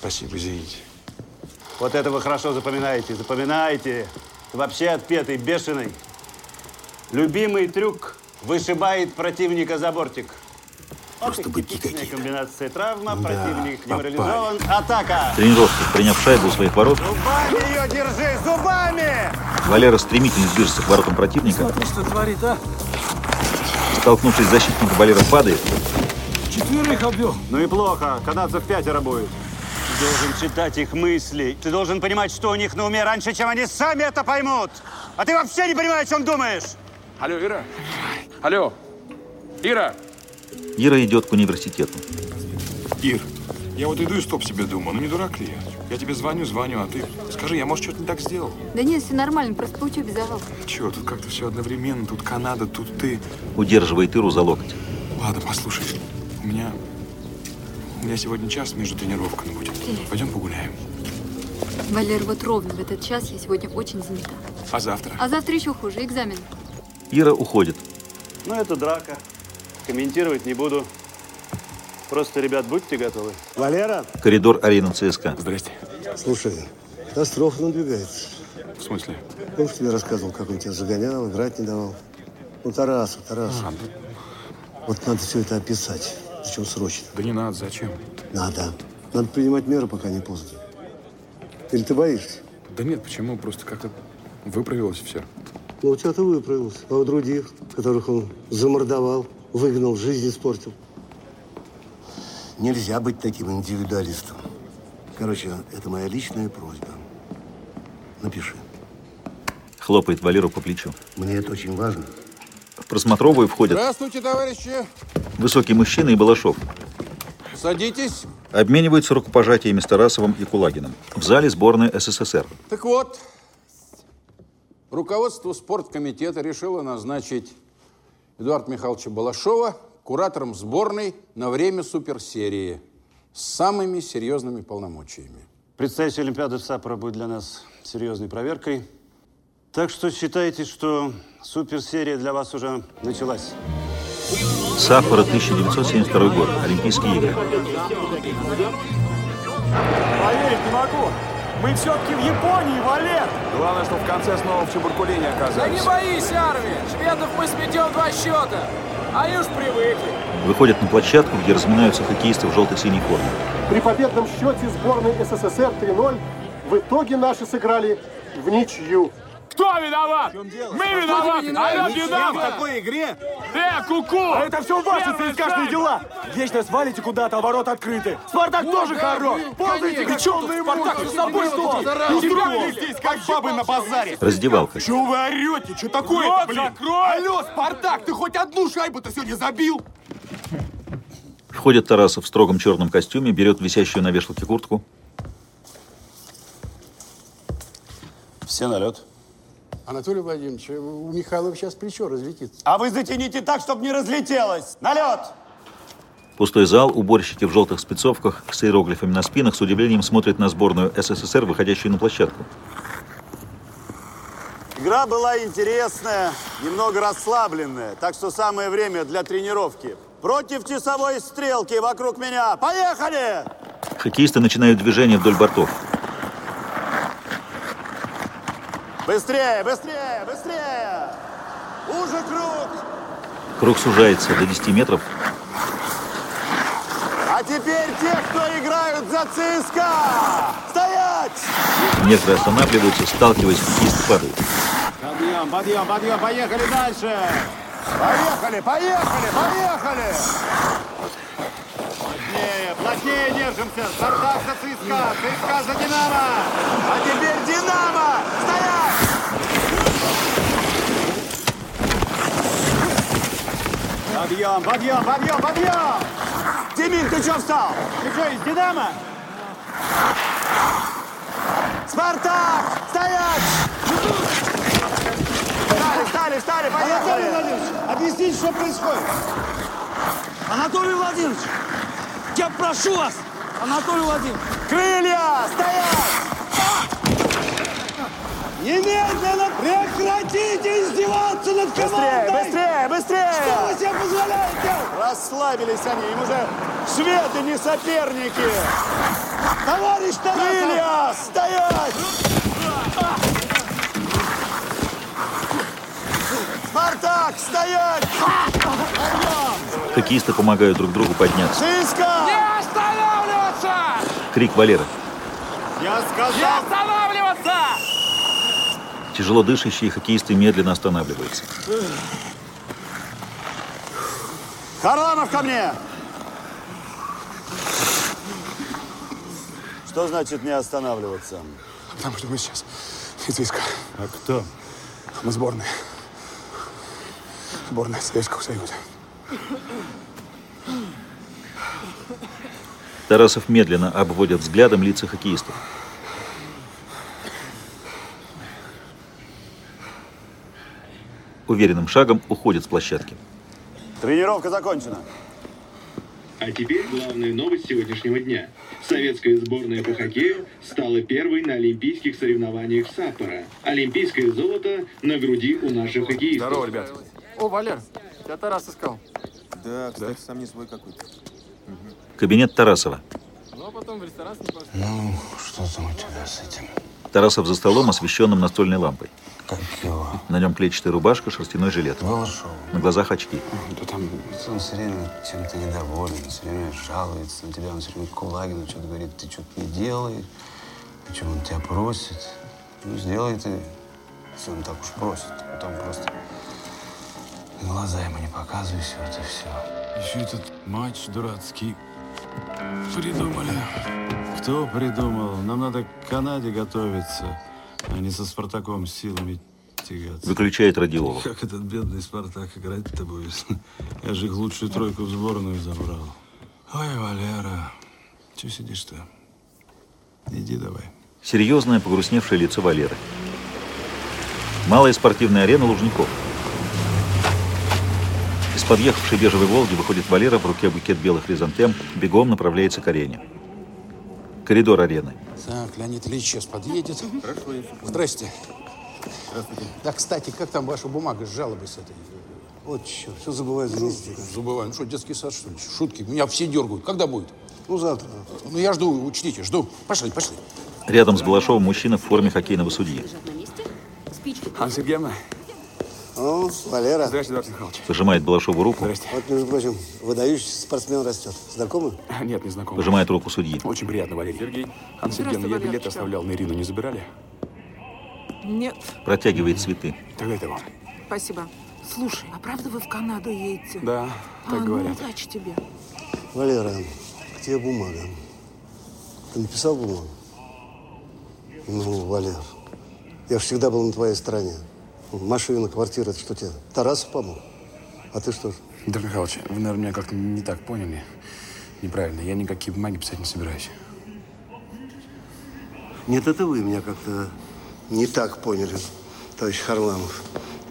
Спасибо, извините. Вот это вы хорошо запоминаете. Запоминайте. Вообще отпетый, бешеный. Любимый трюк вышибает противника за бортик. Просто быки какие комбинация травма, Да, противник деморализован. Атака! Тренировка, приняв шайбу у своих ворот, Зубами ее держи, зубами! Валера стремительно движется к воротам противника. Смотри, что творит, а? Столкнувшись с защитником, Валера падает. Четверых обвел. Ну и плохо, канадцев пятеро будет. Ты должен читать их мысли. Ты должен понимать, что у них на уме раньше, чем они сами это поймут. А ты вообще не понимаешь, о чем думаешь. Алло, Ира. Алло. Ира. Ира идет к университету. Ир, я вот иду и стоп себе думаю, ну не дурак ли я? Я тебе звоню, звоню, а ты скажи, я, может, что-то не так сделал? Да нет, все нормально, просто по учебе завал. Чего, тут как-то все одновременно, тут Канада, тут ты. Удерживает Иру за локоть. Ладно, послушай, у меня... У меня сегодня час между тренировками будет. Пойдем погуляем. Валер, вот ровно в этот час я сегодня очень занята. А завтра? А завтра еще хуже, экзамен. Ира уходит. Ну, это драка. Комментировать не буду. Просто, ребят, будьте готовы. Валера! Коридор арены ЦСКА. Здрасте. Слушай, катастрофа надвигается. В смысле? Помнишь, тебе рассказывал, как он тебя загонял, играть не давал? Ну, Тарасу, Тарасу. А, Вот надо все это описать. Причем срочно. Да не надо, зачем? Надо. Надо принимать меры, пока не поздно. Или ты боишься? Да нет, почему? Просто как-то выправилось все. Ну, у тебя-то выправился. А у других, которых он замордовал, выгнал, жизнь испортил. Нельзя быть таким индивидуалистом. Короче, это моя личная просьба. Напиши. Хлопает Валеру по плечу. Мне это очень важно. В просмотровую входят Здравствуйте, товарищи. высокий мужчина и Балашов. Садитесь. Обмениваются рукопожатиями с Тарасовым и Кулагиным. В зале сборная СССР. Так вот, руководство спорткомитета решило назначить Эдуарда Михайловича Балашова куратором сборной на время суперсерии с самыми серьезными полномочиями. Предстоящая Олимпиада в Саппоро будет для нас серьезной проверкой. Так что считайте, что суперсерия для вас уже началась. Саппоро, 1972 год. Олимпийские игры. Поверить не могу. Мы все-таки в Японии, Валер! Главное, что в конце снова в Чебуркуле не Да оказались. не боись, Арви! Шведов мы сметем два счета. Они уж привыкли. Выходят на площадку, где разминаются хоккеисты в желто-синей форме. При победном счете сборной СССР 3-0 в итоге наши сыграли в ничью. Кто виноват? Мы виноваты! А я Ничья в виноват! такой игре? Э, куку! А это все ваши цискашные дела! Вечно свалите куда-то, а ворот открыты. Спартак тоже хорош! Ползайте, как полный Спартак, с собой что? Устроили здесь, как бабы на базаре. Раздевалка. Чего вы орете? Что такое-то, блин? Алло, Спартак, ты хоть одну шайбу-то сегодня забил? Входит Тарасов в строгом черном костюме, берет висящую на вешалке куртку. Все на лед. Анатолий Владимирович, у Михайлова сейчас плечо разлетится. А вы затяните так, чтобы не разлетелось. На лед! Пустой зал, уборщики в желтых спецовках с иероглифами на спинах с удивлением смотрят на сборную СССР, выходящую на площадку. Игра была интересная, немного расслабленная, так что самое время для тренировки. Против часовой стрелки вокруг меня. Поехали! Хоккеисты начинают движение вдоль бортов. Быстрее, быстрее, быстрее! Уже круг! Круг сужается до 10 метров. А теперь те, кто играют за ЦСКА! Стоять! Некоторые останавливаются, сталкиваясь, хоккеисты падают. Подъем, подъем, подъем, поехали дальше! Поехали, поехали, поехали! Плотнее, плотнее держимся! Спартак ЦСКА, ЦСКА за Динамо! А теперь Динамо! Стоять! Подъем, подъем, подъем, подъем! Тимин, ты что встал? Ты что, из Динамо? Спартак! Стоять! Встали, встали, поехали! Анатолий Владимирович, объясните, что происходит. Анатолий Владимирович, я прошу вас, Анатолий Владимирович! Крылья! Стоять! Немедленно прекратите издеваться над командой! Быстрее, быстрее, быстрее! Что вы себе позволяете? Расслабились они, им уже шведы не соперники! Товарищ Тарасов! Крылья! Стоять! Спартак, стоять! Хоккеисты помогают друг другу подняться. Циска! Не останавливаться! Крик Валеры. Я сказал! Не останавливаться! Тяжело дышащие хоккеисты медленно останавливаются. Харламов ко мне! Что значит не останавливаться? Потому что мы сейчас из виска. А кто? Мы сборная. Сборная Советского Союза. Тарасов медленно обводит взглядом лица хоккеистов. Уверенным шагом уходит с площадки. Тренировка закончена. А теперь главная новость сегодняшнего дня. Советская сборная по хоккею стала первой на олимпийских соревнованиях Саппора. Олимпийское золото на груди у наших хоккеистов. Здорово, ребят. О, Валер, тебя Тарас искал. Да, кстати, сам не свой какой-то. Кабинет Тарасова. Ну, а потом в ресторан с ним. Ну, что там у тебя с этим? Тарасов за столом, освещенным настольной лампой. Как его? На нем клетчатая рубашка, шерстяной жилет. Балашов. На глазах очки. Да там Он все время чем-то недоволен, все время жалуется на тебя, он все время Кулагину что-то говорит, ты что-то не делаешь, почему он тебя просит. Ну, сделай ты, если он так уж просит. Потом просто глаза ему не показывайся, вот и все. Еще этот матч дурацкий придумали. Кто придумал? Нам надо к Канаде готовиться, а не со Спартаком силами тягаться. Выключает радиолу. Как этот бедный Спартак играть-то будет? Я же их лучшую тройку в сборную забрал. Ой, Валера, че сидишь-то? Иди давай. Серьезное, погрустневшее лицо Валеры. Малая спортивная арена Лужников. Подъехавшей бежевой «Волги» выходит Валера, в руке букет белых хризантем, бегом направляется к арене. Коридор арены. Так, Леонид Ильич сейчас подъедет. Хорошо, я Здрасте. Здравствуйте. Да, кстати, как там ваша бумага с жалобой с этой? Вот черт, все забываю занести. Забываем. Что, детский сад, что ли? Шутки. Меня все дергают. Когда будет? Ну, завтра. Ну, я жду, учтите, жду. Пошли, пошли. Рядом с Балашовым мужчина в форме хоккейного судьи. Анна Сергеевна. О, Валера. Здравствуйте, Эдуард Михайлович. Пожимает Балашову руку, Вот, между прочим, выдающийся спортсмен растет. Знакомы? Нет, не знаком. пожимает руку судьи. Очень приятно, Валерий. Сергей. Анна Сергеевна, я билет оставлял на Ирину, не забирали? Нет, Протягивает цветы. Тогда это вам. спасибо. Слушай, а правда вы в Канаду едете? Да, а, так ну, говорят. удачи тебе. Валера, к тебе бумага. Ты написал бумагу? Ну, Валер, я всегда был на твоей стороне. Машина, квартира, это что тебе? Тарасов помог? А ты что ж? Эдуард Михайлович, вы, наверное, меня как-то не так поняли. Неправильно. Я никакие бумаги писать не собираюсь. Нет, это вы меня как-то не так поняли, товарищ Харламов.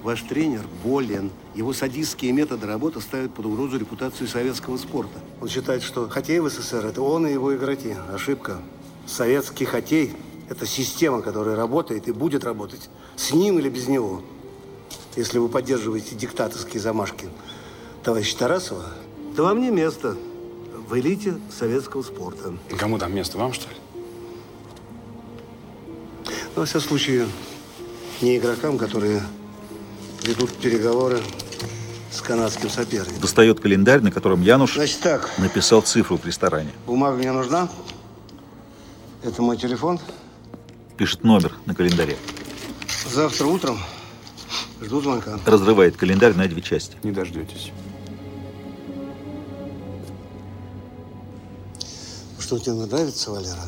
Ваш тренер болен. Его садистские методы работы ставят под угрозу репутацию советского спорта. Он считает, что хоккей в СССР – это он и его игроки. Ошибка. Советский хоккей – это система, которая работает и будет работать с ним или без него. Если вы поддерживаете диктаторские замашки товарища Тарасова, то вам не место в элите советского спорта. Кому там место? Вам, что ли? Но, во всяком случае, не игрокам, которые ведут переговоры с канадским соперником. Достает календарь, на котором Януш Значит так, написал цифру в ресторане. бумага мне нужна. Это мой телефон. Пишет номер на календаре. Завтра утром жду звонка. Разрывает календарь на две части. Не дождетесь. Что тебе нравится, Валера?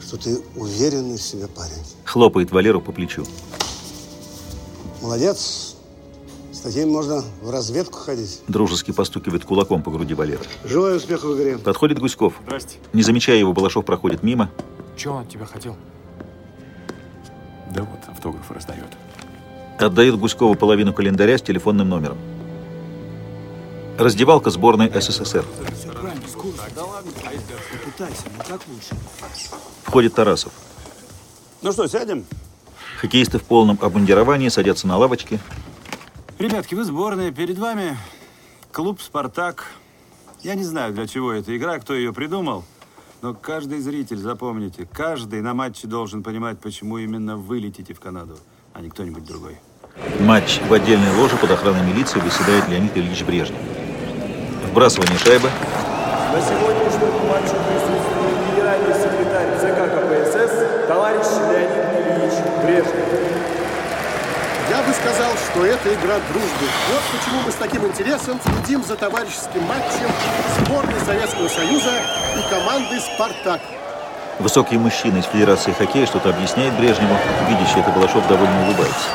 Что ты уверенный в себе парень. Хлопает Валеру по плечу. Молодец. С таким можно в разведку ходить. Дружески постукивает кулаком по груди Валеры. Желаю успеха в игре. Подходит Гуськов. Здрасте. Не замечая его, Балашов проходит мимо. Чего он от тебя хотел? Да вот, автографы раздает. Отдает Гуськову половину календаря с телефонным номером. Раздевалка сборной СССР. Правильно, скорость. Да ладно, Пытайся, ну как лучше? Входит Тарасов. Ну что, сядем? Хоккеисты в полном обмундировании садятся на лавочки. Ребятки, вы сборная. Перед вами клуб «Спартак». Я не знаю, для чего эта игра, кто ее придумал. Но каждый зритель, запомните, каждый на матче должен понимать, почему именно вы летите в Канаду, а не кто-нибудь другой. Матч в отдельной ложе под охраной милиции выседает Леонид Ильич Брежнев. Вбрасывание шайбы. На сегодняшнем матче присутствует генеральный секретарь ЦК КПСС товарищ Леонид Ильич Брежнев. Я бы сказал, что это игра дружбы. Вот почему мы с таким интересом следим за товарищеским матчем сборной Советского Союза и команды «Спартак». Высокий мужчина из Федерации хоккея что-то объясняет Брежневу. Видящий это Балашов довольно улыбается.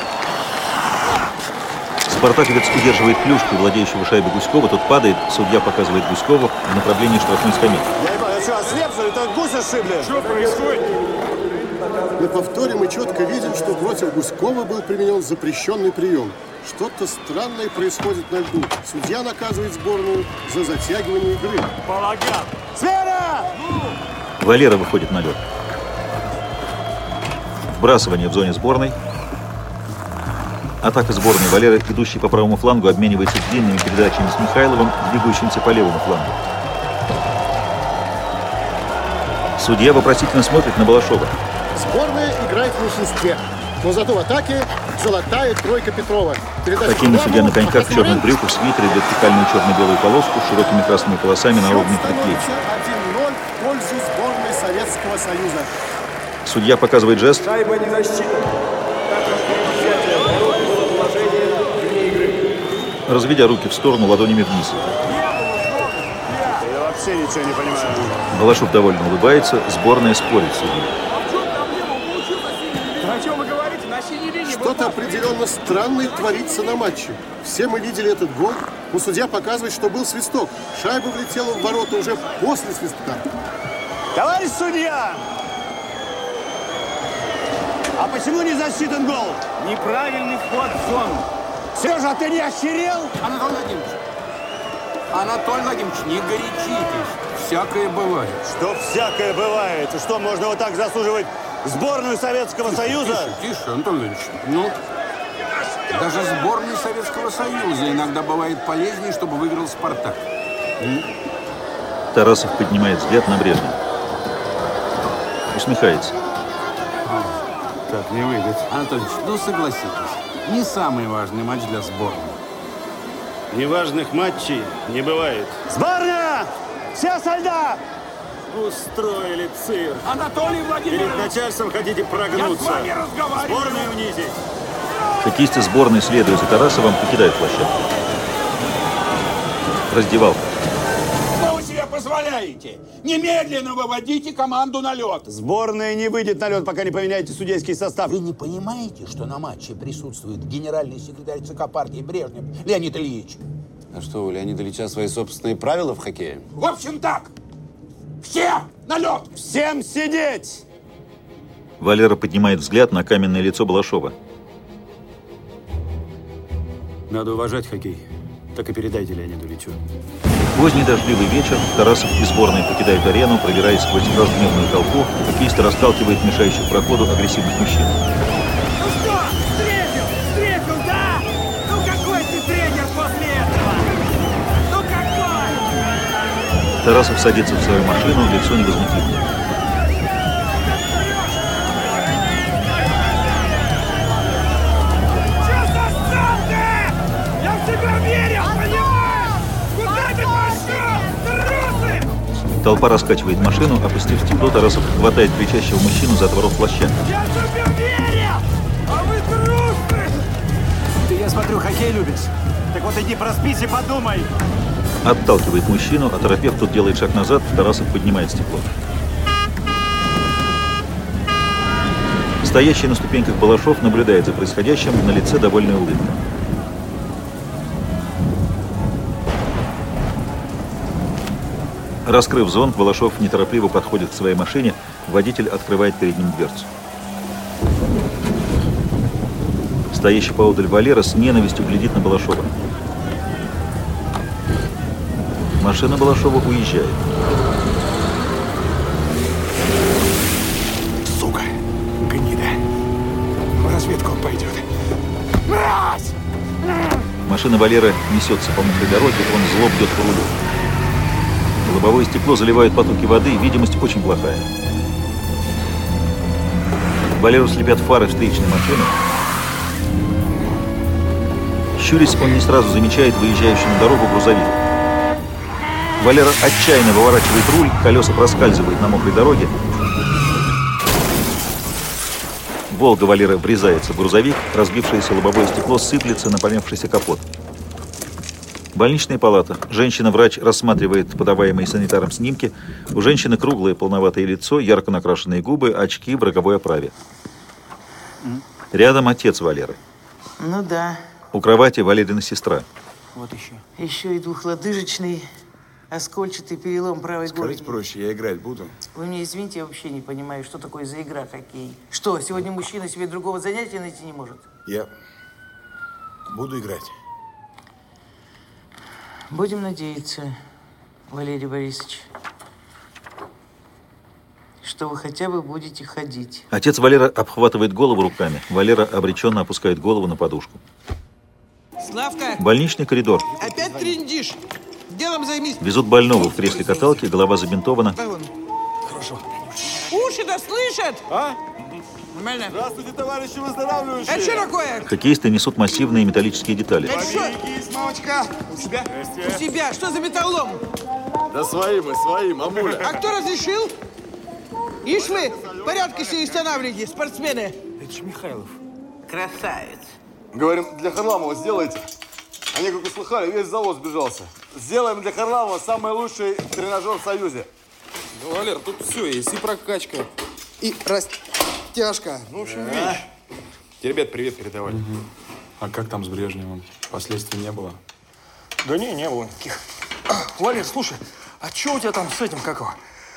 Спартаковец удерживает клюшку владеющего шайбы Гуськова. Тот падает. Судья показывает Гуськову в направлении штрафной скамейки. Я ебал, я что, ослеп, что ли? Так гуся сшибли? Что происходит? На повторе мы четко видим, что против Гуськова был применен запрещенный прием. Что-то странное происходит на льду. Судья наказывает сборную за затягивание игры. Полагат! Смена! Валера выходит на лед. Вбрасывание в зоне сборной. Атака сборной. Валера, идущий по правому флангу, обменивается длинными передачами с Михайловым, двигающимся по левому флангу. Судья вопросительно смотрит на Балашова. Сборная играет в меньшинстве. Но зато в атаке золотая тройка Петрова. Передача Хоккейный судья на коньках в черных брюках, в свитере, вертикальную черно-белую полоску с широкими красными полосами на предплечьях. становится 1-0 в пользу сборной Советского Союза. Судья показывает жест. Шайба не разведя руки в сторону ладонями вниз. Я вообще ничего не понимаю. Балашов довольно улыбается, сборная спорит с судьей. О чем вы говорите? На синей линии Что-то определенно странное творится на матче. Все мы видели этот гол, но судья показывает, что был свисток. Шайба влетела в ворота уже после свистка. Товарищ судья! А почему не засчитан гол? Неправильный вход в зону. Сережа, а ты не охерел? Анатолий Владимирович, Анатолий Владимирович, не горячитесь. Всякое бывает. Что всякое бывает. И Что, можно вот так заслуживать сборную Советского Союза? Тише, тише, Анатолий Владимирович. Ну, даже сборной Советского Союза иногда бывает полезнее, чтобы выиграл «Спартак». М? Тарасов поднимает взгляд на Брежнева. Усмехается. Так не выйдет. Анатолий Ильич, ну согласитесь, не самый важный матч для сборной. Неважных матчей не бывает. Сборная! Все солдат! Устроили цирк. Анатолий Владимирович! Перед начальством хотите прогнуться. Я с вами разговариваю. Сборную унизить. Хоккеисты сборной, следуя за Тарасовым, покидают площадку. Раздевалка. Что вы себе позволяете? Немедленно выводите команду на лед. Сборная не выйдет на лед, пока не поменяете судейский состав. Вы не понимаете, что на матче присутствует генеральный секретарь ЦК партии Брежнев Леонид Ильич? А что, у Леонида Ильича свои собственные правила в хоккее? В общем так, все на лед! Всем сидеть! Валера поднимает взгляд на каменное лицо Балашова. Надо уважать хоккей. Так и передайте Леониду Ильичу. Поздний дождливый вечер. Тарасов и сборная покидают арену, пробираясь сквозь разгневанную толпу. Хоккеисты расталкивают мешающих проходу агрессивных мужчин. Тарасов садится в свою машину, лицо невозмутимо. Толпа раскачивает машину, опустив стекло, Тарасов хватает кричащего мужчину за отворот плаща. Я в тебя верил! А вы трусы! Ты, я смотрю, хоккей любишь. Так вот иди проспись и подумай. Отталкивает мужчину, а терапевт тут делает шаг назад, Тарасов поднимает стекло. Стоящий на ступеньках Балашов наблюдает за происходящим, на лице довольная улыбка. Раскрыв зонт, Балашов неторопливо подходит к своей машине, водитель открывает перед ним дверцу. Стоящий поодаль Валера с ненавистью глядит на Балашова. Машина Балашова уезжает. Сука! Гнида! В разведку он пойдет. Мразь! Машина Валера несется по мокрой дороге, он зло бьет по рулю. Лобовое стекло заливают потоки воды, видимость очень плохая. Валеру слепят фары встречной машины. Щурясь, он не сразу замечает выезжающий на дорогу грузовик. Валера отчаянно выворачивает руль, колеса проскальзывают на мокрой дороге. Волга Валера врезается в грузовик, разбившееся лобовое стекло сыплется на помявшийся капот. Больничная палата. Женщина-врач рассматривает подаваемые санитаром снимки. У женщины круглое полноватое лицо, ярко накрашенные губы, очки в роговой оправе. Рядом отец Валеры. Ну да. У кровати Валерина сестра. Вот еще. Еще и двухлодыжечный оскольчатый перелом правой Скажите голени. проще, я играть буду? Вы мне извините, я вообще не понимаю, что такое за игра хоккей. Что, сегодня мужчина себе другого занятия найти не может? Я буду играть. Будем надеяться, Валерий Борисович, что вы хотя бы будете ходить. Отец Валера обхватывает голову руками. Валера обреченно опускает голову на подушку. Славка, Больничный коридор. опять трендишь? Делом займись. Везут больного в кресле каталки, голова забинтована. Хорошо. Уши-то слышат? А? Нормально. Здравствуйте, товарищи выздоравливающие. Это что такое? Хоккеисты несут массивные металлические детали. Это что? Мамочка. У тебя? У тебя. Что за металлолом? Да свои мы, свои, мамуля. А кто разрешил? Ишь вы, порядка себе устанавливаете, спортсмены. Это же Михайлов. Красавец. Говорим, для Харламова сделайте. Они, как услыхали, весь завод сбежался. Сделаем для Харламова самый лучший тренажер в Союзе. Ну, Валер, тут все есть. И прокачка, и растяжка. Ну, в общем, Да. видишь. Тебе ребят привет передавали. А как там с Брежневым? Последствий не было? Да не, не было никаких. Валер, слушай, а что у тебя там с этим, как его?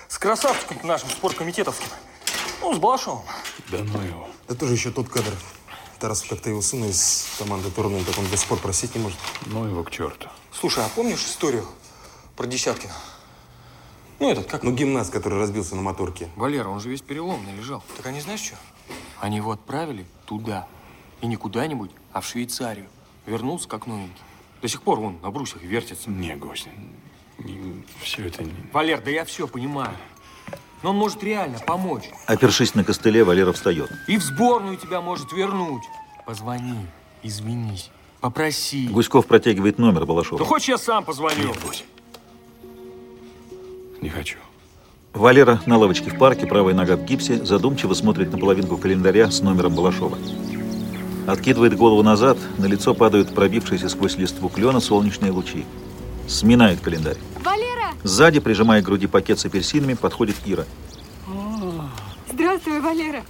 С красавчиком нашим спорткомитетовским? Ну, с Балашовым. Да ну его. Это тоже еще тот кадр. Тарасов как-то его сына из команды турнул, так он до сих пор просить не может. Ну его к черту. Слушай, а помнишь историю про Десяткина? Ну, этот, как? Ну, гимнаст, который разбился на моторке. Валера, он же весь переломный лежал. Так они знаешь что? Они его отправили туда. И не куда-нибудь, а в Швейцарию. Вернулся как новенький. До сих пор он на брусьях вертится. Не, гость, все это не... Валер, да я все понимаю. Но он может реально помочь. Опершись на костыле, Валера встает. И в сборную тебя может вернуть. Позвони, извинись, попроси. Гуськов протягивает номер Балашова. Да хочешь, я сам позвоню? Не хочу. Валера на лавочке в парке, правая нога в гипсе, задумчиво смотрит на половинку календаря с номером Балашова. Откидывает голову назад, на лицо падают пробившиеся сквозь листву клена солнечные лучи. Сминает календарь. Валера! Сзади, прижимая к груди пакет с апельсинами, подходит Ира. Здравствуй, Валера.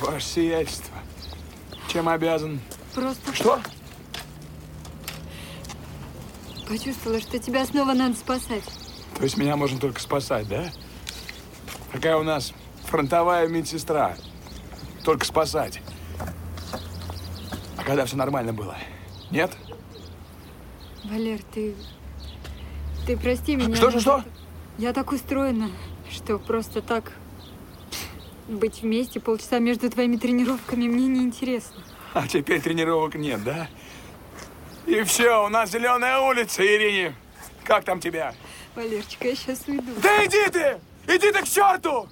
Ваше сиятельство. Чем обязан? Просто Что? почувствовала, что тебя снова надо спасать. То есть меня можно только спасать, да? Какая у нас фронтовая медсестра. Только спасать. А когда все нормально было? Нет? Валер, ты... Ты прости меня. Что, что, что? Я так устроена, что просто так быть вместе полчаса между твоими тренировками мне неинтересно. А теперь тренировок нет, да? И все, у нас зеленая улица, Ирине. Как там тебя? Валерчик, я сейчас уйду. Да иди ты! Иди ты к черту!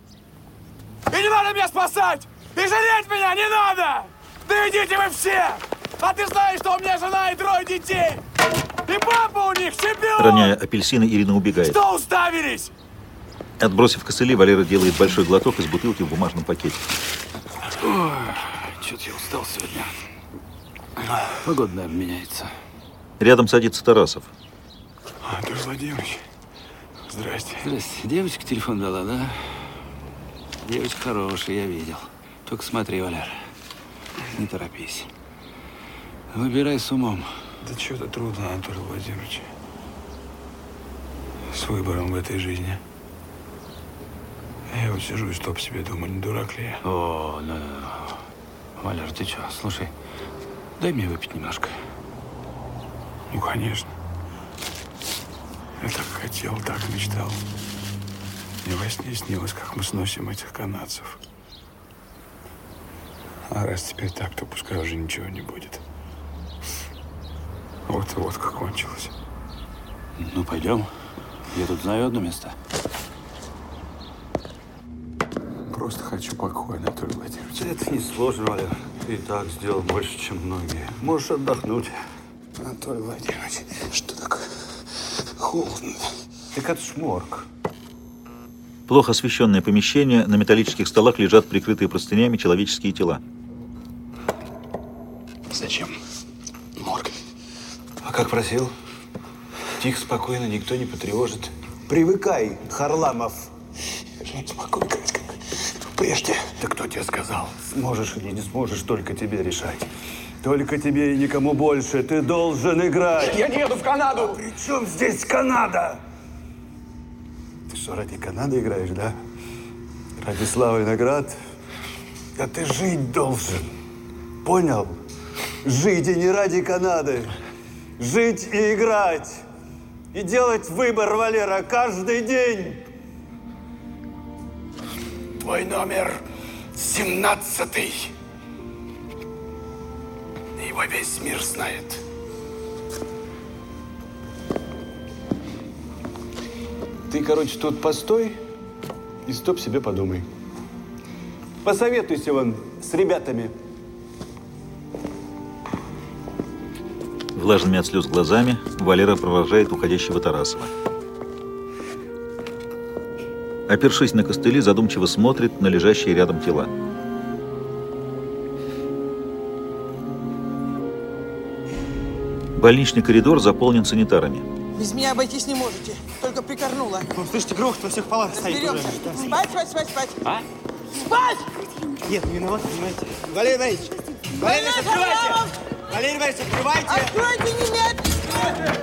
И не надо меня спасать! И жалеть меня не надо! Да идите вы все! А ты знаешь, что у меня жена и трое детей! И папа у них чемпион! Роняя апельсины, Ирина убегает. Что уставились? Отбросив костыли, Валера делает большой глоток из бутылки в бумажном пакете. Что-то я устал сегодня. Погода, наверное, меняется. Рядом садится Тарасов. Антон Владимирович, здрасте. Здрасте. Девочка телефон дала, да? Девочка хорошая, я видел. Только смотри, Валер, не торопись. Выбирай с умом. Да что-то трудно, Анатолий Владимирович. С выбором в этой жизни. Я вот сижу и стоп себе думаю, не дурак ли я? О, ну, ну, ну. Валер, ты что, слушай, дай мне выпить немножко. Ну, конечно. Я так хотел, так мечтал. Мне во сне снилось, как мы сносим этих канадцев. А раз теперь так, то пускай уже ничего не будет. Вот и водка кончилась. Ну, пойдем. Я тут знаю одно место. Просто хочу покоя, Анатолий Владимирович. Это не сложно, Валер. Ты и так сделал больше, чем многие. Можешь отдохнуть. Анатолий Владимирович, что так холодно? Так это ж морг. Плохо освещенное помещение, на металлических столах лежат прикрытые простынями человеческие тела. Зачем? Морг. А как просил? Тихо, спокойно, никто не потревожит. Привыкай, Харламов. Я не смогу играть, как прежде. Да кто тебе сказал? Сможешь или не сможешь, только тебе решать. Только тебе и никому больше. Ты должен играть. Я не еду в Канаду. При чем здесь Канада? Ты что, ради Канады играешь, да? Ради славы и наград? Да ты жить должен. Понял? Жить и не ради Канады. Жить и играть. И делать выбор, Валера, каждый день. Твой номер 17. Его весь мир знает. Ты, короче, тут постой и стоп себе подумай. Посоветуйся вон с ребятами. Влажными от слез глазами Валера провожает уходящего Тарасова. Опершись на костыли, задумчиво смотрит на лежащие рядом тела. Больничный коридор заполнен санитарами. Без меня обойтись не можете. Только прикорнула. Ну, слышите, грохот во всех палатах стоит уже. Спать, спать, спать, спать. А? Спать! Нет, не виноват, понимаете. Валерий Валерьевич! Валерий Валерьевич, открывайте! Валерий Валерьевич, открывайте! Откройте немедленно!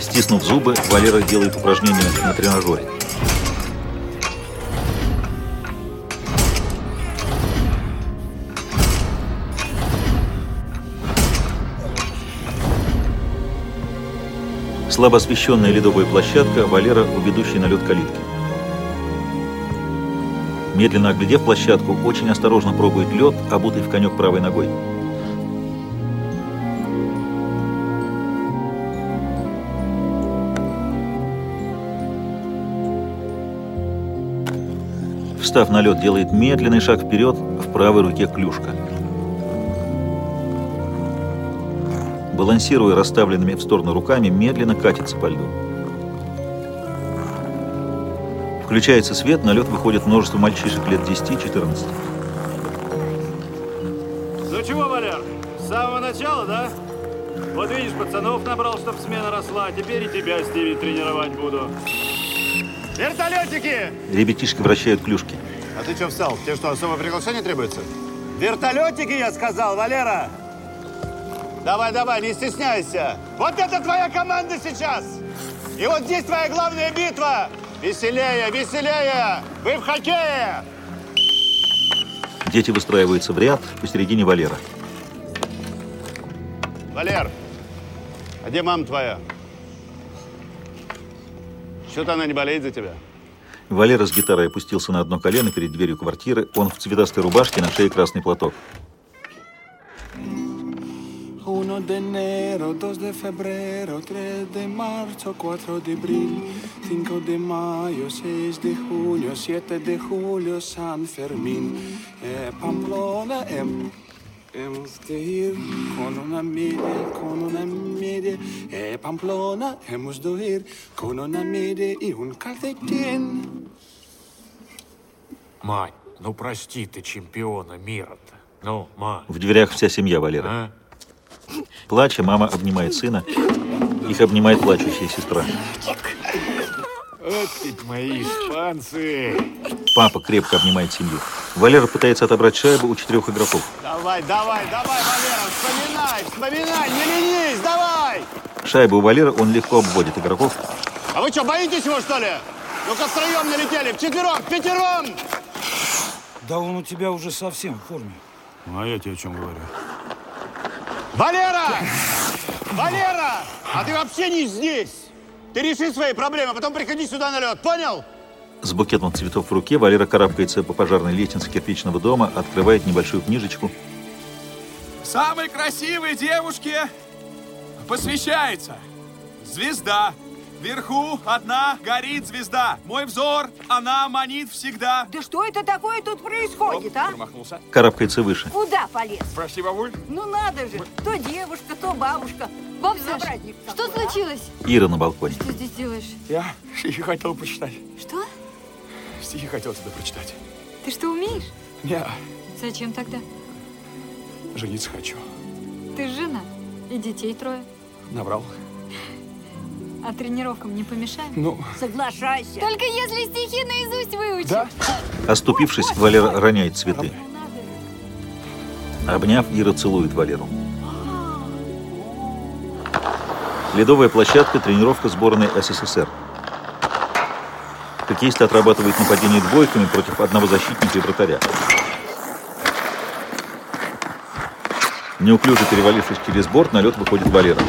Стиснув зубы, Валера делает упражнение на тренажере. Слабо освещенная ледовая площадка, Валера у ведущей на лед калитки. Медленно оглядев площадку, очень осторожно пробует лед, обутый в конек правой ногой. Встав на лед, делает медленный шаг вперед, в правой руке клюшка. Балансируя расставленными в сторону руками, медленно катится по льду. Включается свет, на лед выходит множество мальчишек лет 10-14. Ну чего, Валер, с самого начала, да? Вот видишь, пацанов набрал, чтоб смена росла, теперь и тебя с ними тренировать буду. Вертолетики! Ребятишки вращают клюшки. А ты что встал? Тебе что, особое приглашение требуется? Вертолетики, я сказал, Валера! Давай, давай, не стесняйся. Вот это твоя команда сейчас. И вот здесь твоя главная битва. Веселее, веселее. Вы в хоккее. Дети выстраиваются в ряд, посередине Валера. Валер, а где мама твоя? Что-то она не болеет за тебя. Валера с гитарой опустился на одно колено перед дверью квартиры. Он в цветастой рубашке, на шее красный платок. 1 de enero, 2 de febrero, 3 de marzo, 4 de abril, 5 de mayo, 6 de junio, 7 de julio, San Fermín. Eh, Pamplona, em, hemos de ir con una media, con una media. Eh, Pamplona, hemos de ir con una media y un calcetín. Мать, ну прости ты чемпиона мира-то. Ну, мать. В дверях вся семья Валера. А? Плача, мама обнимает сына. Их обнимает плачущая сестра. Вот ведь мои испанцы. Папа крепко обнимает семью. Валера пытается отобрать шайбу у четырех игроков. Давай, давай, давай, Валера, вспоминай, вспоминай, не ленись, давай! Шайбу у Валера он легко обводит игроков. А вы что, боитесь его, что ли? Ну-ка, втроем налетели, вчетвером, пятером! Да он у тебя уже совсем в форме. Ну, а я тебе о чем говорю? Валера! Валера! А ты вообще не здесь! Ты реши свои проблемы, а потом приходи сюда на лед, понял? С букетом цветов в руке Валера карабкается по пожарной лестнице кирпичного дома, открывает небольшую книжечку. Самой красивой девушке посвящается звезда. Вверху одна горит звезда. Мой взор, она манит всегда. Да что это такое тут происходит, а? Промахнулся. Карабкается выше. Куда полез? Прости, бабуль. Ну надо же, то девушка, то бабушка. Баб Саш, что такой, а? случилось? Ира на балконе. Что здесь делаешь? Я стихи хотел прочитать. Что? Стихи хотел тебе прочитать. Ты что, умеешь? Я Зачем тогда? жениться хочу. Ты жена и детей трое. Набрал. А тренировкам не помешаем? Ну, Соглашайся. Только если стихи наизусть выучишь. Да? Оступившись, Валера роняет цветы. Обняв, Ира целует Валеру. Ледовая площадка, тренировка сборной СССР. Хоккеисты отрабатывают нападение двойками против одного защитника и вратаря. Неуклюже перевалившись через борт, на лед выходит Валера.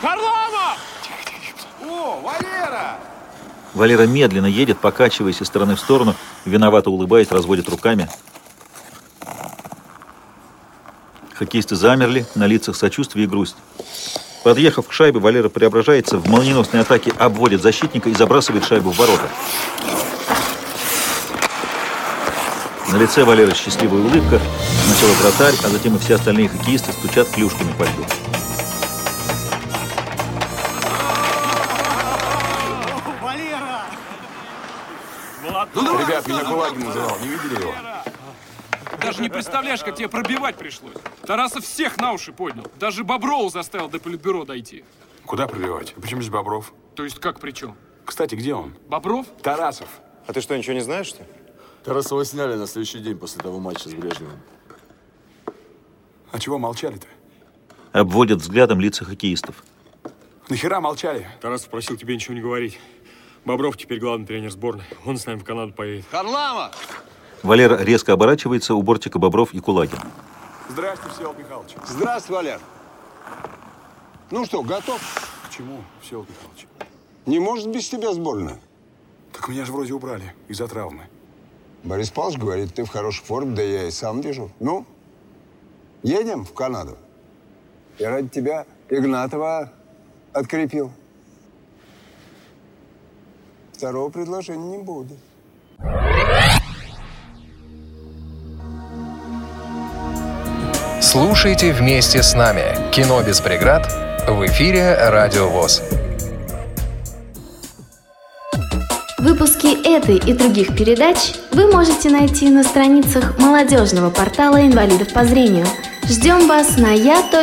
Харламов! О, Валера! Валера медленно едет, покачиваясь из стороны в сторону, виновато улыбаясь, разводит руками. Хоккеисты замерли, на лицах сочувствие и грусть. Подъехав к шайбе, Валера преображается, в молниеносной атаке обводит защитника и забрасывает шайбу в ворота. На лице Валеры счастливая улыбка. Сначала вратарь, а затем и все остальные хоккеисты стучат клюшками по льду. Кулагин называл, не видели его? Даже не представляешь, как тебе пробивать пришлось. Тарасов всех на уши поднял. Даже Боброву заставил до политбюро дойти. Куда пробивать? Почему здесь Бобров? То есть как при чем? Кстати, где он? Бобров? Тарасов. А ты что, ничего не знаешь, что ли? Тарасова сняли на следующий день после того матча с Брежневым. А чего молчали-то? Обводят взглядом лица хоккеистов. Нахера молчали? Тарасов просил тебе ничего не говорить. Бобров теперь главный тренер сборной. Он с нами в Канаду поедет. Харламов! Валера резко оборачивается, у бортика Бобров и Кулагин. Здрасте, Всеволод Михайлович. Здравствуй, Валер. Ну что, готов? К чему, Всеволод Михайлович? Не может без тебя сборная. Так меня же вроде убрали из-за травмы. Борис Павлович говорит, ты в хорошей форме, да я и сам вижу. Ну, едем в Канаду. Я ради тебя Игнатова открепил. Второго предложения не будет. Слушайте вместе с нами «Кино без преград» в эфире «Радио ВОЗ». Выпуски этой и других передач вы можете найти на страницах молодежного портала инвалидов по зрению. Ждем вас на я.ксрк.ру.